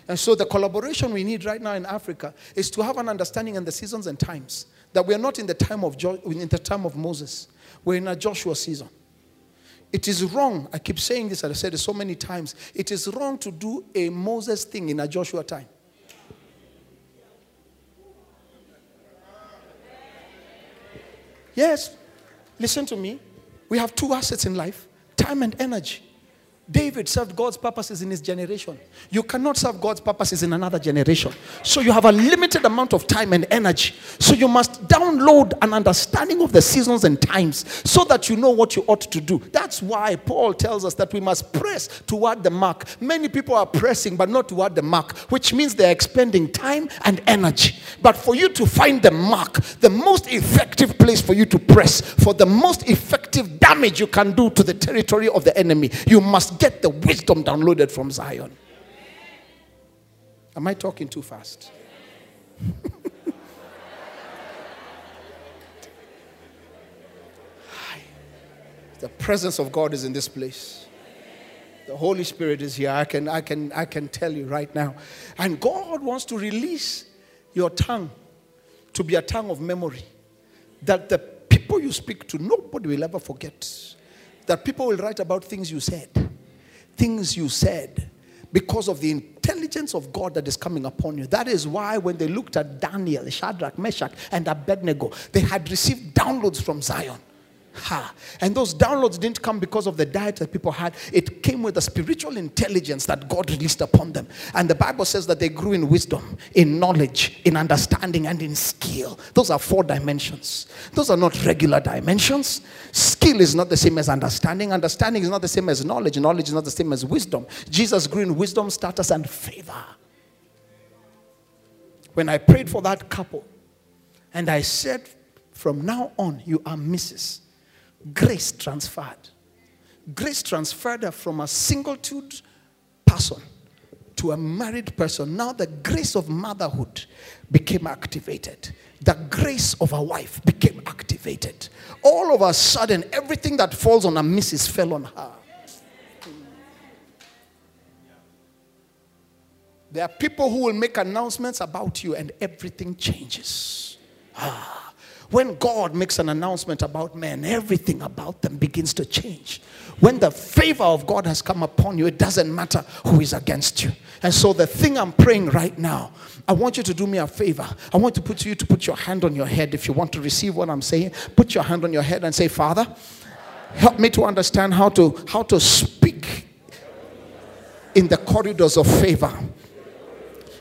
And so the collaboration we need right now in Africa is to have an understanding in the seasons and times that we are not in the time of jo- in the time of Moses. We're in a Joshua season. It is wrong. I keep saying this, I've said it so many times. It is wrong to do a Moses thing in a Joshua time. Yes, listen to me. We have two assets in life time and energy. David served God's purposes in his generation. You cannot serve God's purposes in another generation. So you have a limited amount of time and energy. So you must download an understanding of the seasons and times so that you know what you ought to do. That's why Paul tells us that we must press toward the mark. Many people are pressing, but not toward the mark, which means they're expending time and energy. But for you to find the mark, the most effective place for you to press, for the most effective damage you can do to the territory of the enemy, you must get the wisdom downloaded from Zion. Am I talking too fast? [LAUGHS] the presence of God is in this place. The Holy Spirit is here. I can, I can, I can tell you right now. And God wants to release your tongue to be a tongue of memory. That the people you speak to, nobody will ever forget. That people will write about things you said things you said because of the intelligence of God that is coming upon you. That is why when they looked at Daniel, Shadrach, Meshach, and Abednego, they had received downloads from Zion. Ha. And those downloads didn't come because of the diet that people had. It came with the spiritual intelligence that God released upon them. And the Bible says that they grew in wisdom, in knowledge, in understanding, and in skill. Those are four dimensions. Those are not regular dimensions. Skill is not the same as understanding. Understanding is not the same as knowledge. Knowledge is not the same as wisdom. Jesus grew in wisdom, status, and favor. When I prayed for that couple, and I said, from now on, you are Mrs grace transferred. Grace transferred from a singletude person to a married person. Now the grace of motherhood became activated. The grace of a wife became activated. All of a sudden, everything that falls on a missus fell on her. There are people who will make announcements about you and everything changes. Ah. When God makes an announcement about men, everything about them begins to change. When the favor of God has come upon you, it doesn't matter who is against you. And so, the thing I'm praying right now, I want you to do me a favor. I want to put you to put your hand on your head if you want to receive what I'm saying. Put your hand on your head and say, Father, help me to understand how to how to speak in the corridors of favor.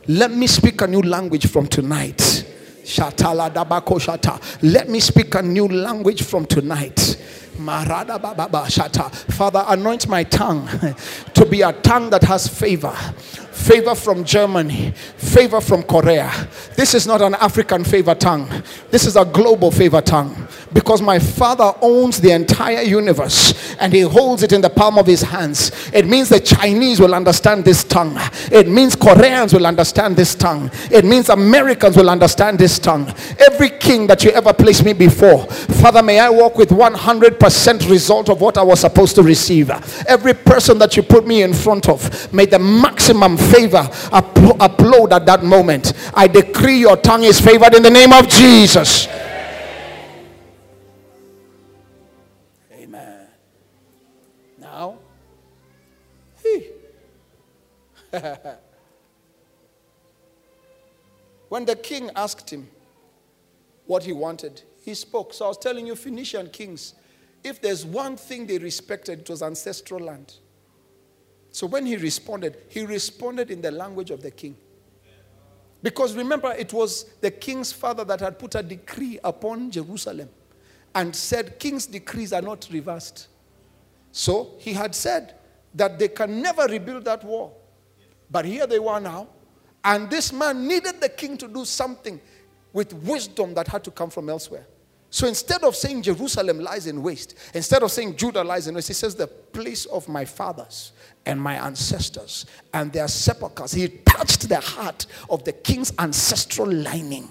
Let me speak a new language from tonight. Let me speak a new language from tonight. Marada baba shata. Father, anoint my tongue [LAUGHS] to be a tongue that has favor favor from Germany, favor from Korea. This is not an African favor tongue, this is a global favor tongue because my Father owns the entire universe and He holds it in the palm of His hands. It means the Chinese will understand this tongue, it means Koreans will understand this tongue, it means Americans will understand this tongue. Every king that you ever placed me before, Father, may I walk with 100% result of what I was supposed to receive. Every person that you put me in front of, may the maximum favor upload at that moment. I decree your tongue is favored in the name of Jesus. [LAUGHS] when the king asked him what he wanted, he spoke. So I was telling you, Phoenician kings, if there's one thing they respected, it was ancestral land. So when he responded, he responded in the language of the king. Because remember, it was the king's father that had put a decree upon Jerusalem and said, King's decrees are not reversed. So he had said that they can never rebuild that wall. But here they were now. And this man needed the king to do something with wisdom that had to come from elsewhere. So instead of saying Jerusalem lies in waste, instead of saying Judah lies in waste, he says the place of my fathers and my ancestors and their sepulchres. He touched the heart of the king's ancestral lining.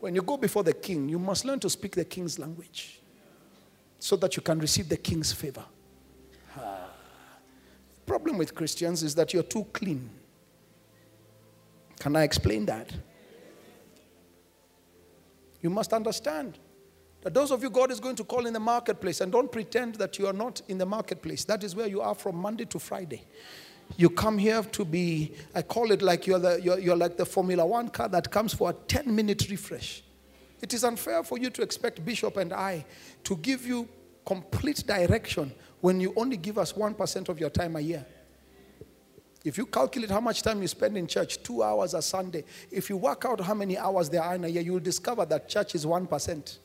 When you go before the king, you must learn to speak the king's language so that you can receive the king's favor. Problem with Christians is that you're too clean. Can I explain that? You must understand that those of you God is going to call in the marketplace, and don't pretend that you are not in the marketplace. That is where you are from Monday to Friday. You come here to be, I call it like you're, the, you're, you're like the Formula One car that comes for a 10 minute refresh. It is unfair for you to expect Bishop and I to give you complete direction when you only give us 1% of your time a year. If you calculate how much time you spend in church, two hours a Sunday, if you work out how many hours there are in a year, you will discover that church is 1%.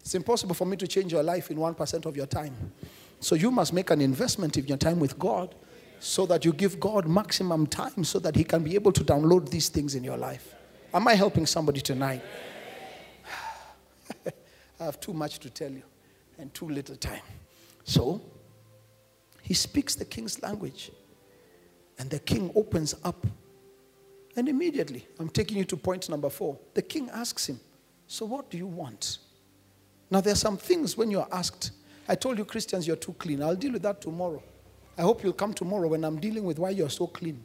It's impossible for me to change your life in 1% of your time. So you must make an investment in your time with God so that you give God maximum time so that He can be able to download these things in your life. Am I helping somebody tonight? [SIGHS] I have too much to tell you and too little time. So, he speaks the king's language. And the king opens up. And immediately, I'm taking you to point number four. The king asks him, So what do you want? Now, there are some things when you're asked, I told you, Christians, you're too clean. I'll deal with that tomorrow. I hope you'll come tomorrow when I'm dealing with why you're so clean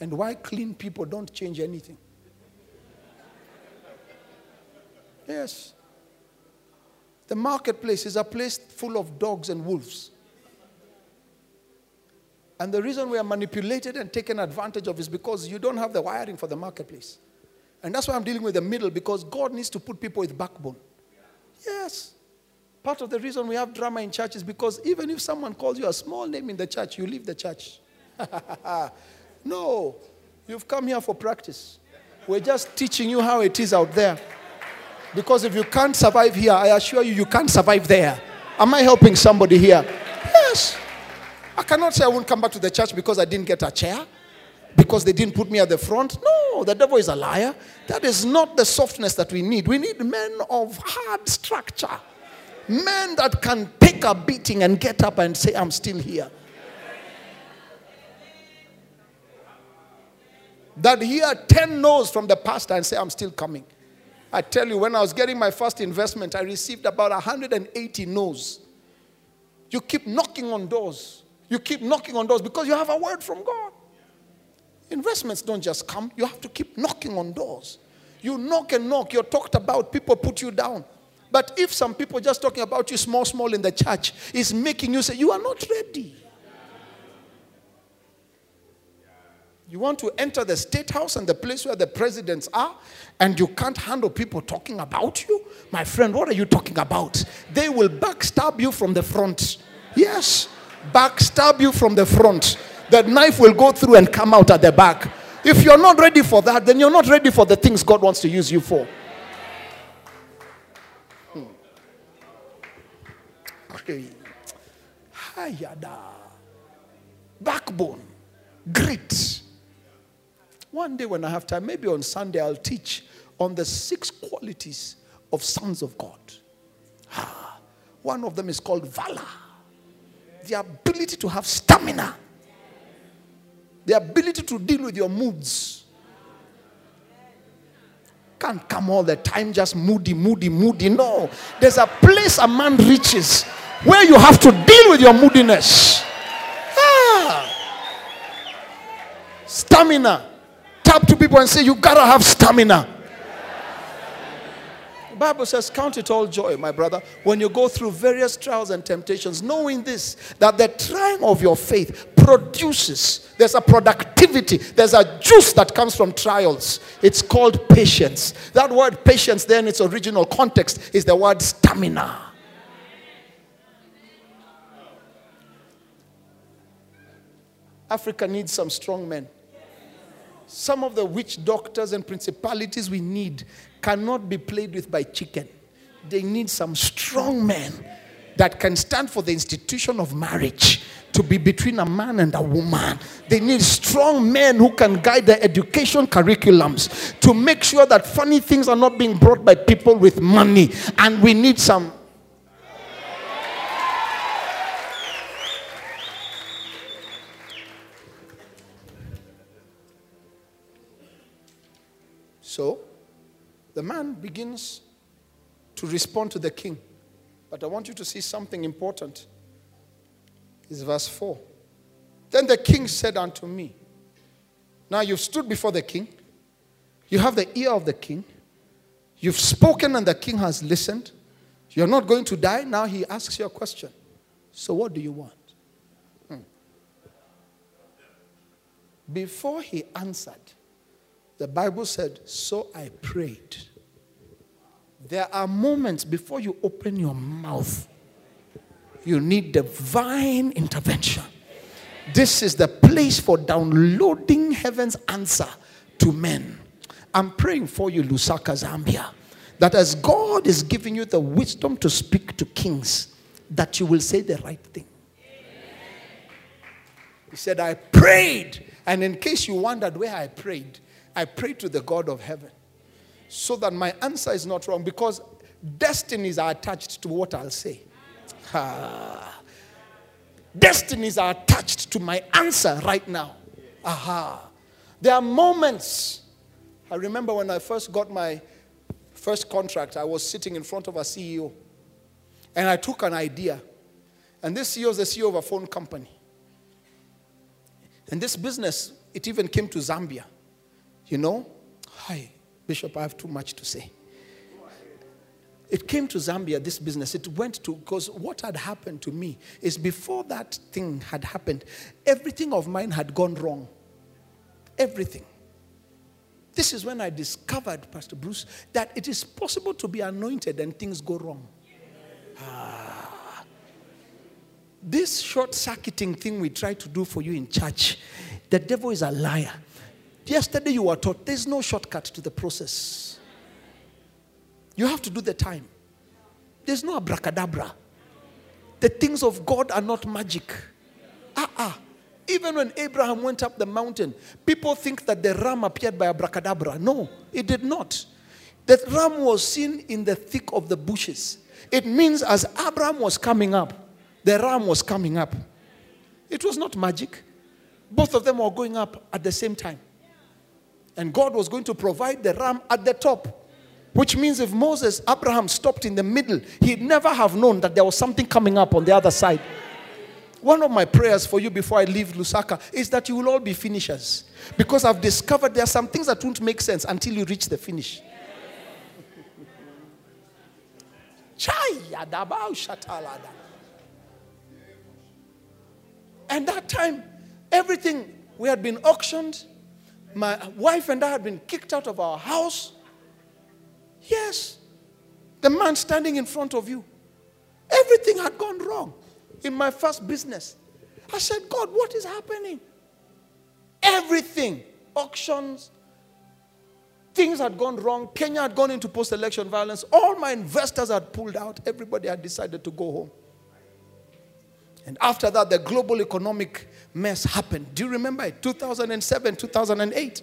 and why clean people don't change anything. [LAUGHS] Yes. The marketplace is a place full of dogs and wolves. And the reason we are manipulated and taken advantage of is because you don't have the wiring for the marketplace. And that's why I'm dealing with the middle because God needs to put people with backbone. Yes. Part of the reason we have drama in church is because even if someone calls you a small name in the church, you leave the church. [LAUGHS] no, you've come here for practice. We're just teaching you how it is out there. Because if you can't survive here, I assure you, you can't survive there. Am I helping somebody here? Yes. I cannot say I won't come back to the church because I didn't get a chair, because they didn't put me at the front. No, the devil is a liar. That is not the softness that we need. We need men of hard structure, men that can take a beating and get up and say, I'm still here. That hear 10 no's from the pastor and say, I'm still coming. I tell you, when I was getting my first investment, I received about 180 no's. You keep knocking on doors. You keep knocking on doors because you have a word from God. Investments don't just come, you have to keep knocking on doors. You knock and knock, you're talked about, people put you down. But if some people just talking about you small, small in the church is making you say, You are not ready. You want to enter the state house and the place where the presidents are, and you can't handle people talking about you? My friend, what are you talking about? They will backstab you from the front. Yes backstab you from the front. The knife will go through and come out at the back. If you're not ready for that, then you're not ready for the things God wants to use you for. Hmm. Backbone, grit. One day when I have time, maybe on Sunday, I'll teach on the six qualities of sons of God. One of them is called valor the ability to have stamina, the ability to deal with your moods. Can't come all the time just moody, moody, moody. No. There's a place a man reaches where you have to deal with your moodiness. Ah. Stamina. People and say, You gotta have stamina. Bible says, Count it all joy, my brother, when you go through various trials and temptations, knowing this, that the trying of your faith produces, there's a productivity, there's a juice that comes from trials. It's called patience. That word patience, then, its original context, is the word stamina. Africa needs some strong men. Some of the witch doctors and principalities we need cannot be played with by chicken. They need some strong men that can stand for the institution of marriage to be between a man and a woman. They need strong men who can guide the education curriculums to make sure that funny things are not being brought by people with money. And we need some. So, the man begins to respond to the king. But I want you to see something important. It's verse 4. Then the king said unto me, Now you've stood before the king, you have the ear of the king, you've spoken and the king has listened. You're not going to die. Now he asks you a question. So what do you want? Hmm. Before he answered, the Bible said, So I prayed. There are moments before you open your mouth, you need divine intervention. This is the place for downloading heaven's answer to men. I'm praying for you, Lusaka, Zambia, that as God is giving you the wisdom to speak to kings, that you will say the right thing. He said, I prayed. And in case you wondered where I prayed, I pray to the God of heaven so that my answer is not wrong because destinies are attached to what I'll say. Ah. Destinies are attached to my answer right now. Aha. There are moments. I remember when I first got my first contract, I was sitting in front of a CEO and I took an idea. And this CEO is the CEO of a phone company. And this business, it even came to Zambia. You know? Hi. Bishop, I have too much to say. It came to Zambia, this business. It went to, because what had happened to me is before that thing had happened, everything of mine had gone wrong. Everything. This is when I discovered, Pastor Bruce, that it is possible to be anointed and things go wrong. Ah. This short circuiting thing we try to do for you in church, the devil is a liar. Yesterday you were taught there's no shortcut to the process. You have to do the time. There's no abracadabra. The things of God are not magic. Ah, ah. Even when Abraham went up the mountain, people think that the ram appeared by abracadabra. No, it did not. The ram was seen in the thick of the bushes. It means as Abraham was coming up, the ram was coming up. It was not magic. Both of them were going up at the same time. And God was going to provide the ram at the top. Which means if Moses, Abraham stopped in the middle, he'd never have known that there was something coming up on the other side. One of my prayers for you before I leave Lusaka is that you will all be finishers. Because I've discovered there are some things that won't make sense until you reach the finish. And that time, everything, we had been auctioned, my wife and I had been kicked out of our house. Yes. The man standing in front of you. Everything had gone wrong in my first business. I said, God, what is happening? Everything. Auctions. Things had gone wrong. Kenya had gone into post election violence. All my investors had pulled out. Everybody had decided to go home. And after that, the global economic mess happened. Do you remember it? 2007, 2008.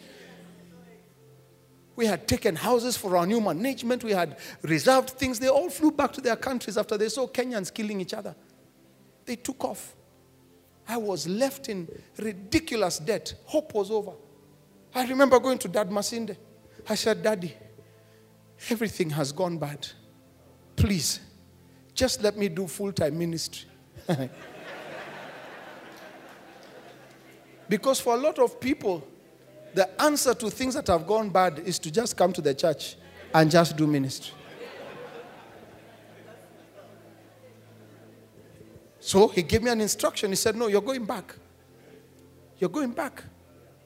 We had taken houses for our new management. We had reserved things. They all flew back to their countries after they saw Kenyans killing each other. They took off. I was left in ridiculous debt. Hope was over. I remember going to Dad Masinde. I said, Daddy, everything has gone bad. Please, just let me do full time ministry. [LAUGHS] Because for a lot of people, the answer to things that have gone bad is to just come to the church and just do ministry. So he gave me an instruction. He said, No, you're going back. You're going back.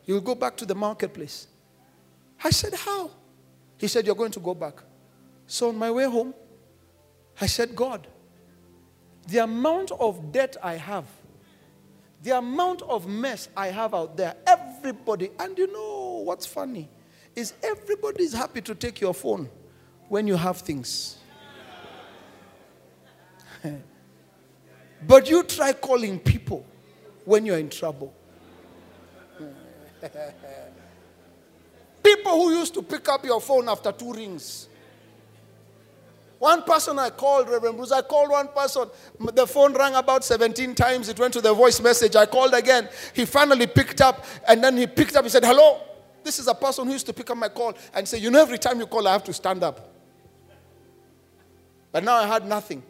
You'll go back to the marketplace. I said, How? He said, You're going to go back. So on my way home, I said, God, the amount of debt I have the amount of mess I have out there, everybody, and you know what's funny is everybody is happy to take your phone when you have things. [LAUGHS] But you try calling people when you're in trouble. [LAUGHS] people who used to pick up your phone after two rings. One person I called, Reverend Bruce, I called one person. The phone rang about 17 times. It went to the voice message. I called again. He finally picked up, and then he picked up. He said, Hello. This is a person who used to pick up my call and say, You know, every time you call, I have to stand up. But now I had nothing.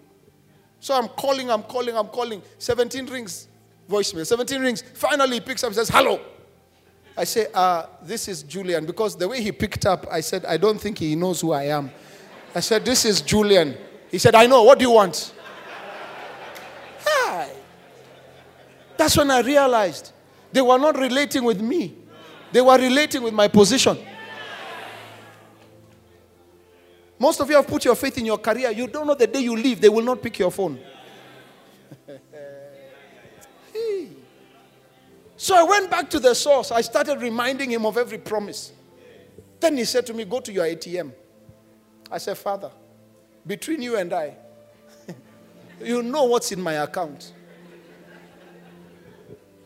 So I'm calling, I'm calling, I'm calling. 17 rings, voicemail. 17 rings. Finally, he picks up and says, Hello. I say, uh, This is Julian. Because the way he picked up, I said, I don't think he knows who I am. I said, This is Julian. He said, I know. What do you want? Hi. That's when I realized they were not relating with me, they were relating with my position. Most of you have put your faith in your career. You don't know the day you leave, they will not pick your phone. [LAUGHS] so I went back to the source. I started reminding him of every promise. Then he said to me, Go to your ATM. I said, Father, between you and I, [LAUGHS] you know what's in my account.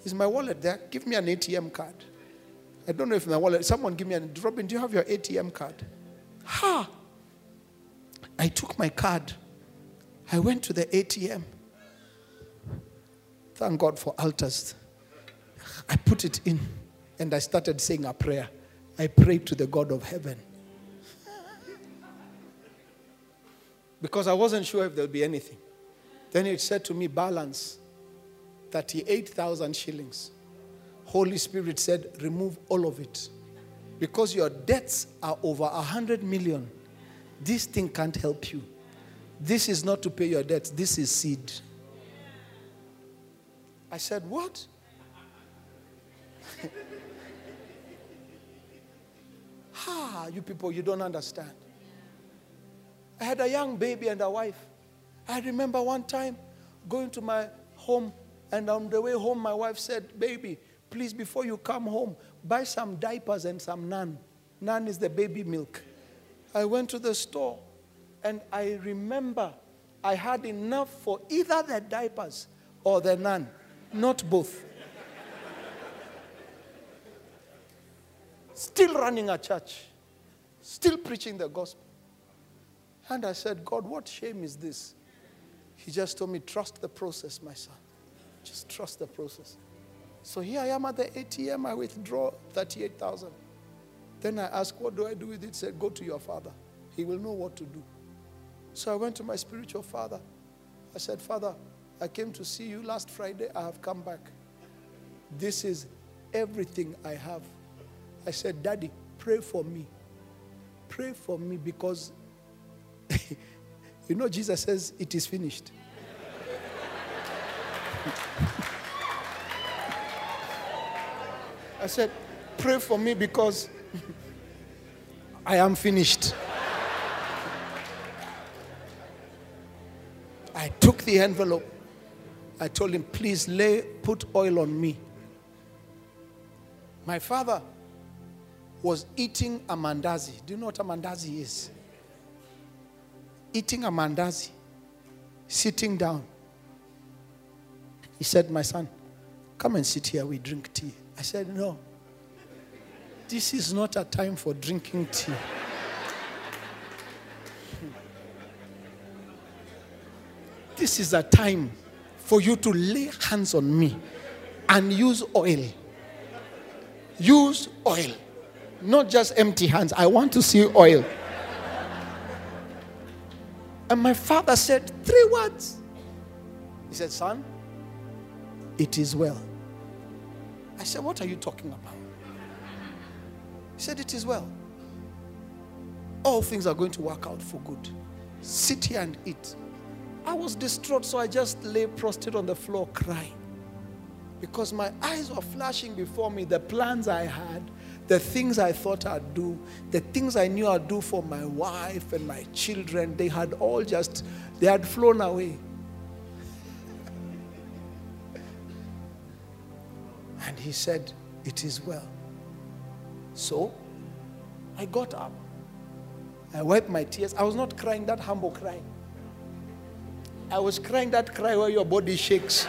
Is my wallet there? Give me an ATM card. I don't know if my wallet, someone give me an, Robin, do you have your ATM card? Ha! I took my card. I went to the ATM. Thank God for altars. I put it in and I started saying a prayer. I prayed to the God of heaven. Because I wasn't sure if there'll be anything. Then it said to me, balance 38,000 shillings. Holy Spirit said, remove all of it. Because your debts are over 100 million. This thing can't help you. This is not to pay your debts, this is seed. I said, What? [LAUGHS] ah, you people, you don't understand. I had a young baby and a wife. I remember one time going to my home, and on the way home, my wife said, Baby, please, before you come home, buy some diapers and some NAN. NAN is the baby milk. I went to the store, and I remember I had enough for either the diapers or the NAN, not both. Still running a church, still preaching the gospel. And I said, God, what shame is this? He just told me, trust the process, my son. Just trust the process. So here I am at the ATM, I withdraw 38,000. Then I asked, what do I do with it? He said, go to your father. He will know what to do. So I went to my spiritual father. I said, Father, I came to see you last Friday. I have come back. This is everything I have. I said, Daddy, pray for me. Pray for me because [LAUGHS] you know, Jesus says, It is finished. [LAUGHS] I said, Pray for me because [LAUGHS] I am finished. I took the envelope. I told him, Please lay, put oil on me. My father was eating a mandazi. Do you know what a mandazi is? Eating a mandazi, sitting down. He said, My son, come and sit here, we drink tea. I said, No. This is not a time for drinking tea. [LAUGHS] This is a time for you to lay hands on me and use oil. Use oil. Not just empty hands. I want to see oil. And my father said three words. He said, Son, it is well. I said, What are you talking about? He said, It is well. All things are going to work out for good. Sit here and eat. I was distraught, so I just lay prostrate on the floor crying. Because my eyes were flashing before me the plans I had the things I thought I'd do, the things I knew I'd do for my wife and my children, they had all just, they had flown away. And he said, It is well. So I got up. I wiped my tears. I was not crying that humble crying. I was crying that cry where your body shakes.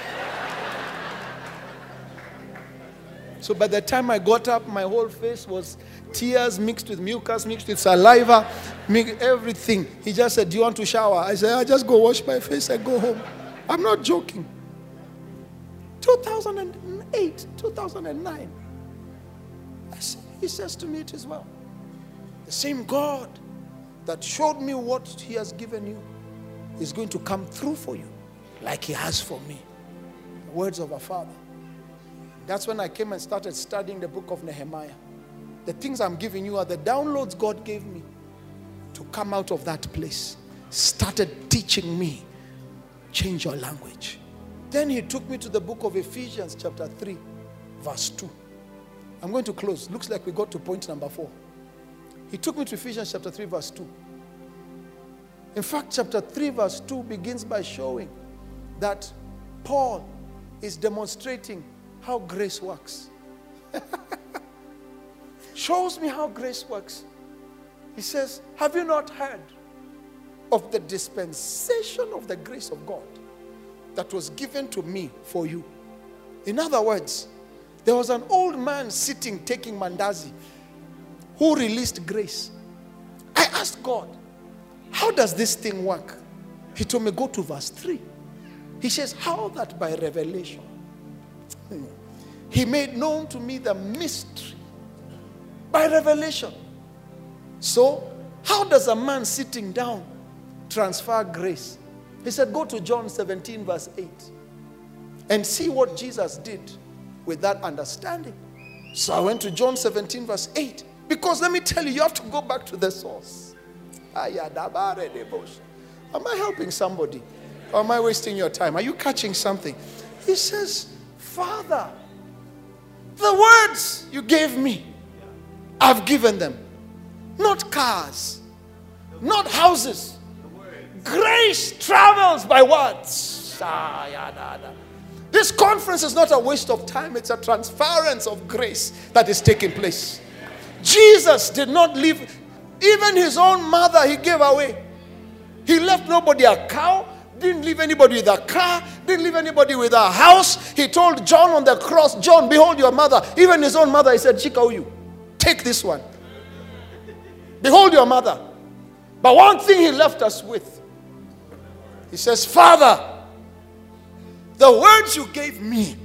So by the time I got up, my whole face was tears mixed with mucus, mixed with saliva, everything. He just said, Do you want to shower? I said, I just go wash my face and go home. I'm not joking. 2008, 2009. He says to me, It is well. The same God that showed me what He has given you is going to come through for you like He has for me. The words of our Father. That's when I came and started studying the book of Nehemiah. The things I'm giving you are the downloads God gave me to come out of that place. Started teaching me, change your language. Then he took me to the book of Ephesians, chapter 3, verse 2. I'm going to close. Looks like we got to point number 4. He took me to Ephesians chapter 3, verse 2. In fact, chapter 3, verse 2 begins by showing that Paul is demonstrating how grace works. [LAUGHS] Shows me how grace works. He says, Have you not heard of the dispensation of the grace of God that was given to me for you? In other words, there was an old man sitting taking mandazi who released grace. I asked God, How does this thing work? He told me, Go to verse 3. He says, How that by revelation hmm. He made known to me the mystery by revelation. So, how does a man sitting down transfer grace? He said, Go to John 17, verse 8, and see what Jesus did with that understanding. So I went to John 17, verse 8, because let me tell you, you have to go back to the source. Am I helping somebody? Or am I wasting your time? Are you catching something? He says, Father, the words you gave me, I've given them. Not cars, not houses. Grace travels by words. Ah, this conference is not a waste of time, it's a transference of grace that is taking place. Jesus did not leave, even his own mother, he gave away. He left nobody a cow, didn't leave anybody with a car, didn't leave anybody with a house. He told John on the cross, John, behold your mother. Even his own mother, he said, Chika you. Take this one. Behold your mother. But one thing he left us with. He says, Father, the words you gave me,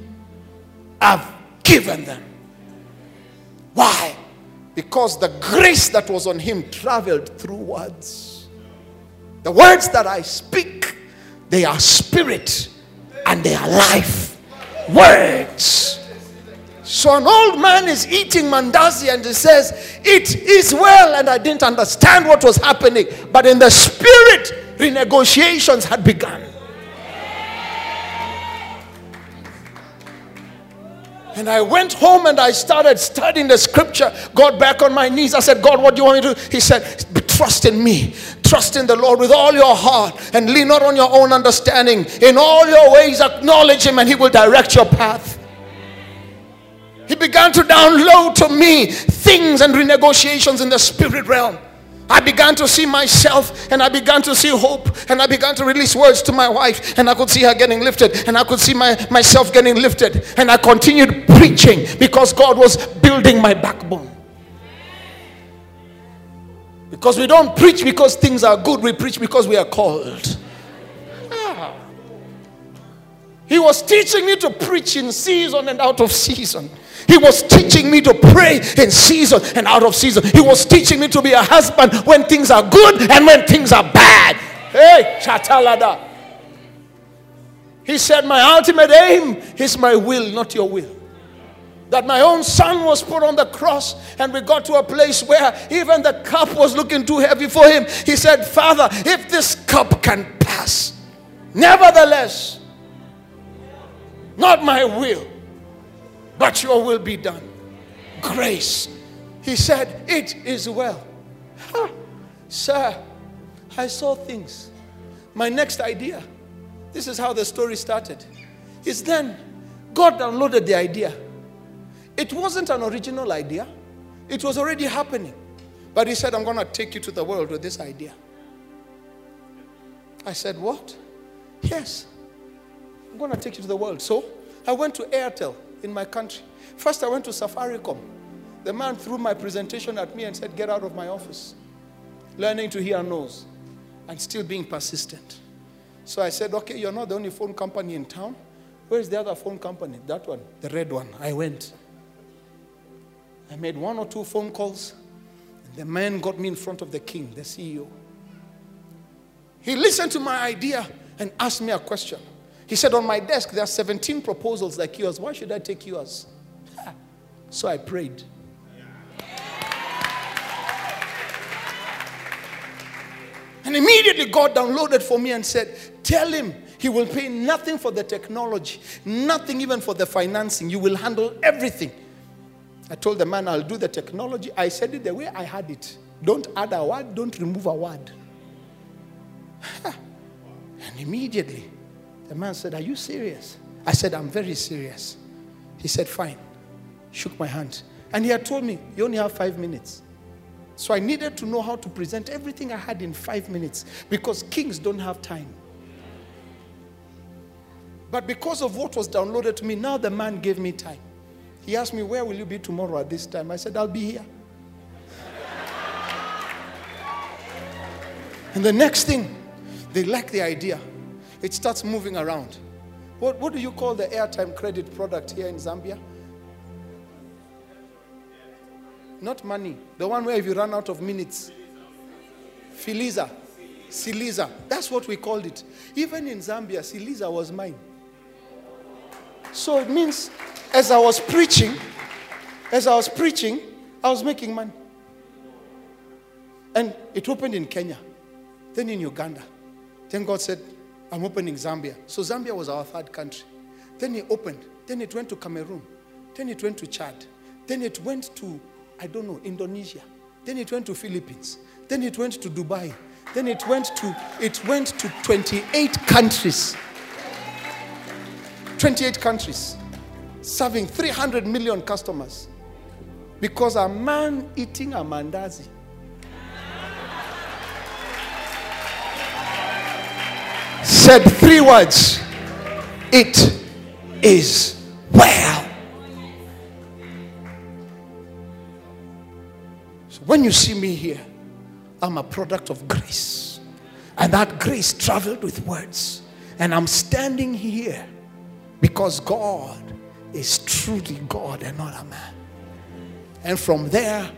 I've given them. Why? Because the grace that was on him traveled through words. The words that I speak they are spirit and they are life. Words. So an old man is eating mandazi and he says, It is well. And I didn't understand what was happening. But in the spirit, renegotiations had begun. And I went home and I started studying the scripture. Got back on my knees. I said, God, what do you want me to do? He said, Trust in me. Trust in the Lord with all your heart and lean not on your own understanding. In all your ways, acknowledge Him and He will direct your path. He began to download to me things and renegotiations in the spirit realm. I began to see myself and I began to see hope and I began to release words to my wife and I could see her getting lifted and I could see my, myself getting lifted and I continued preaching because God was building my backbone. Because we don't preach because things are good, we preach because we are called. Ah. He was teaching me to preach in season and out of season. He was teaching me to pray in season and out of season. He was teaching me to be a husband when things are good and when things are bad. Hey, chatalada. He said, My ultimate aim is my will, not your will that my own son was put on the cross and we got to a place where even the cup was looking too heavy for him. He said, Father, if this cup can pass, nevertheless, not my will, but your will be done. Grace. He said, It is well. Sir, I saw things. My next idea, this is how the story started, is then God downloaded the idea. It wasn't an original idea, it was already happening. But he said, I'm going to take you to the world with this idea. I said, What? Yes. I'm going to take you to the world. So I went to Airtel in my country. First, I went to Safaricom. The man threw my presentation at me and said, Get out of my office. Learning to hear no's and still being persistent. So I said, Okay, you're not the only phone company in town. Where's the other phone company? That one, the red one. I went. I made one or two phone calls. And the man got me in front of the king, the CEO. He listened to my idea and asked me a question. He said, On my desk, there are 17 proposals like yours. Why should I take yours? [LAUGHS] So I prayed. And immediately God downloaded for me and said, Tell him he will pay nothing for the technology, nothing even for the financing. You will handle everything. I told the man, I'll do the technology. I said it the way I had it. Don't add a word, don't remove a word. and immediately, the man said, Are you serious? I said, I'm very serious. He said, Fine. Shook my hand. And he had told me, You only have five minutes. So I needed to know how to present everything I had in five minutes because kings don't have time. But because of what was downloaded to me, now the man gave me time. He asked me, Where will you be tomorrow at this time? I said, I'll be here. and the next thing, they like the idea. It starts moving around. What, what do you call the airtime credit product here in Zambia? Not money. The one where if you run out of minutes. Filiza. Siliza. That's what we called it. Even in Zambia, Siliza was mine. So it means as I was preaching, as I was preaching, I was making money. And it opened in Kenya, then in Uganda. Then God said, I'm opening Zambia. So Zambia was our third country. Then it opened. Then it went to Cameroon. Then it went to Chad. Then it went to, I don't know, Indonesia. Then it went to Philippines. Then it went to Dubai. Then it went to it went to 28 countries. 28 countries. Serving 300 million customers. Because a man eating a mandazi said three words It is well. So when you see me here, I'm a product of grace. And that grace traveled with words. And I'm standing here because God is truly God and not a man. And from there,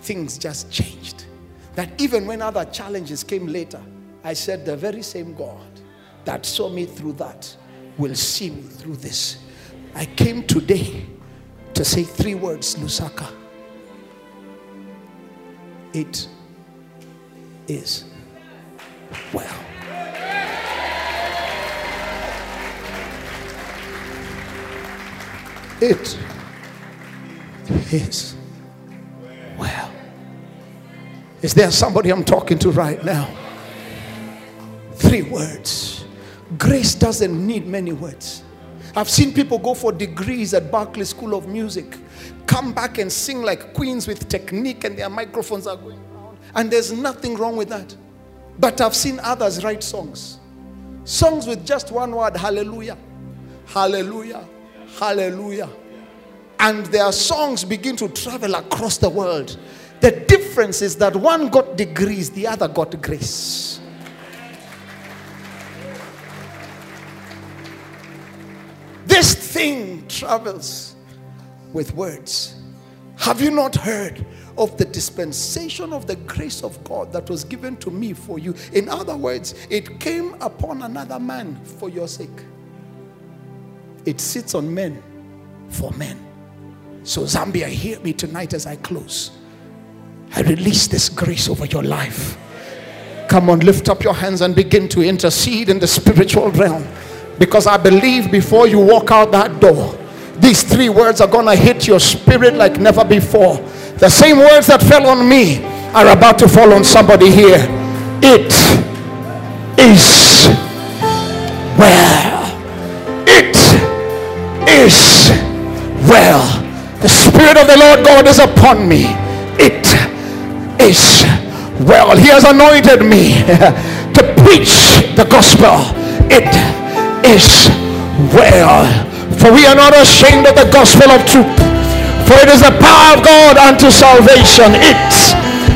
things just changed. That even when other challenges came later, I said, the very same God that saw me through that will see me through this. I came today to say three words, Lusaka. It is well. It is well. Is there somebody I'm talking to right now? Three words. Grace doesn't need many words. I've seen people go for degrees at Berklee School of Music, come back and sing like queens with technique, and their microphones are going around. And there's nothing wrong with that. But I've seen others write songs. Songs with just one word hallelujah. Hallelujah. Hallelujah. And their songs begin to travel across the world. The difference is that one got degrees, the other got grace. This thing travels with words. Have you not heard of the dispensation of the grace of God that was given to me for you? In other words, it came upon another man for your sake. It sits on men for men. So, Zambia, hear me tonight as I close. I release this grace over your life. Come on, lift up your hands and begin to intercede in the spiritual realm. Because I believe before you walk out that door, these three words are going to hit your spirit like never before. The same words that fell on me are about to fall on somebody here. It is well. Is well. The Spirit of the Lord God is upon me. It is well. He has anointed me [LAUGHS] to preach the gospel it is well. For we are not ashamed of the gospel of truth. For it is the power of God unto salvation. It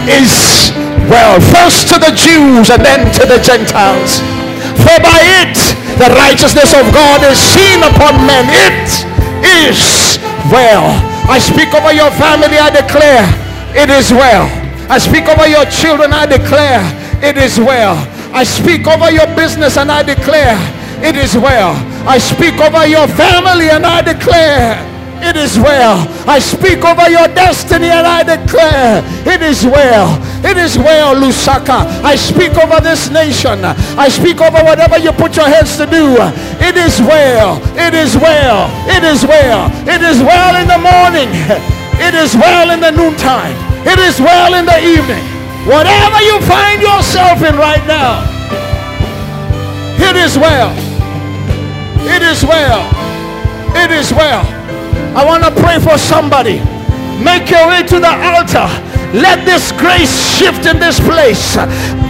is well. First to the Jews and then to the Gentiles. For by it the righteousness of God is seen upon men. It is well. I speak over your family, I declare it is well. I speak over your children, I declare it is well. I speak over your business and I declare it is well. I speak over your family and I declare it is well. I speak over your destiny and I declare it is well. It is well, Lusaka. I speak over this nation. I speak over whatever you put your hands to do. It is well. It is well. It is well. It is well in the morning. It is well in the noontime. It is well in the evening. Whatever you find yourself in right now, it is well. It is well. It is well. I want to pray for somebody. Make your way to the altar. Let this grace shift in this place.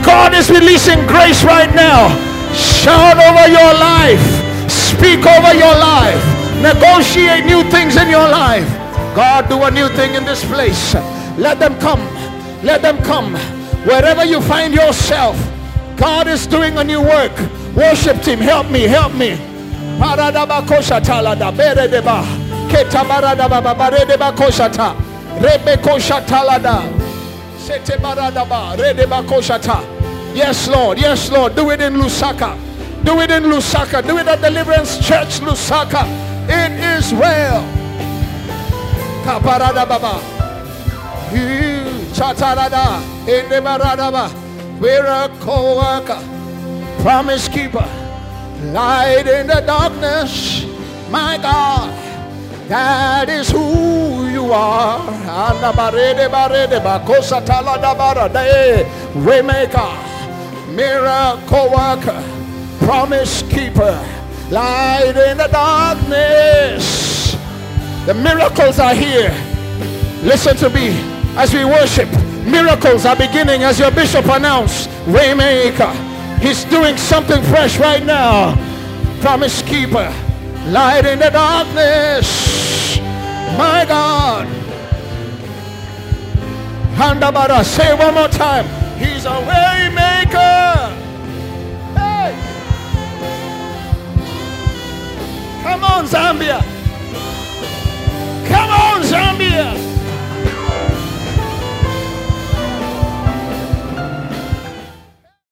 God is releasing grace right now. Shout over your life. Speak over your life. Negotiate new things in your life. God, do a new thing in this place. Let them come. Let them come. Wherever you find yourself, God is doing a new work. Worship Him. Help me. Help me. Yes, Lord. Yes, Lord. Do it in Lusaka. Do it in Lusaka. Do it at Deliverance Church, Lusaka. It is well. Kaparada Baba. Chatarada. Indebaradaba. We're a co-worker. Promise keeper. Light in the darkness. My God. That is who you are. Day. Eh, waymaker. Miracle worker. Promise keeper. Light in the darkness. The miracles are here. Listen to me as we worship. Miracles are beginning as your bishop announced. Waymaker. He's doing something fresh right now. Promise keeper light in the darkness. My God. Handabara, say one more time. He's a way maker. Hey. Come on, Zambia. Come on, Zambia.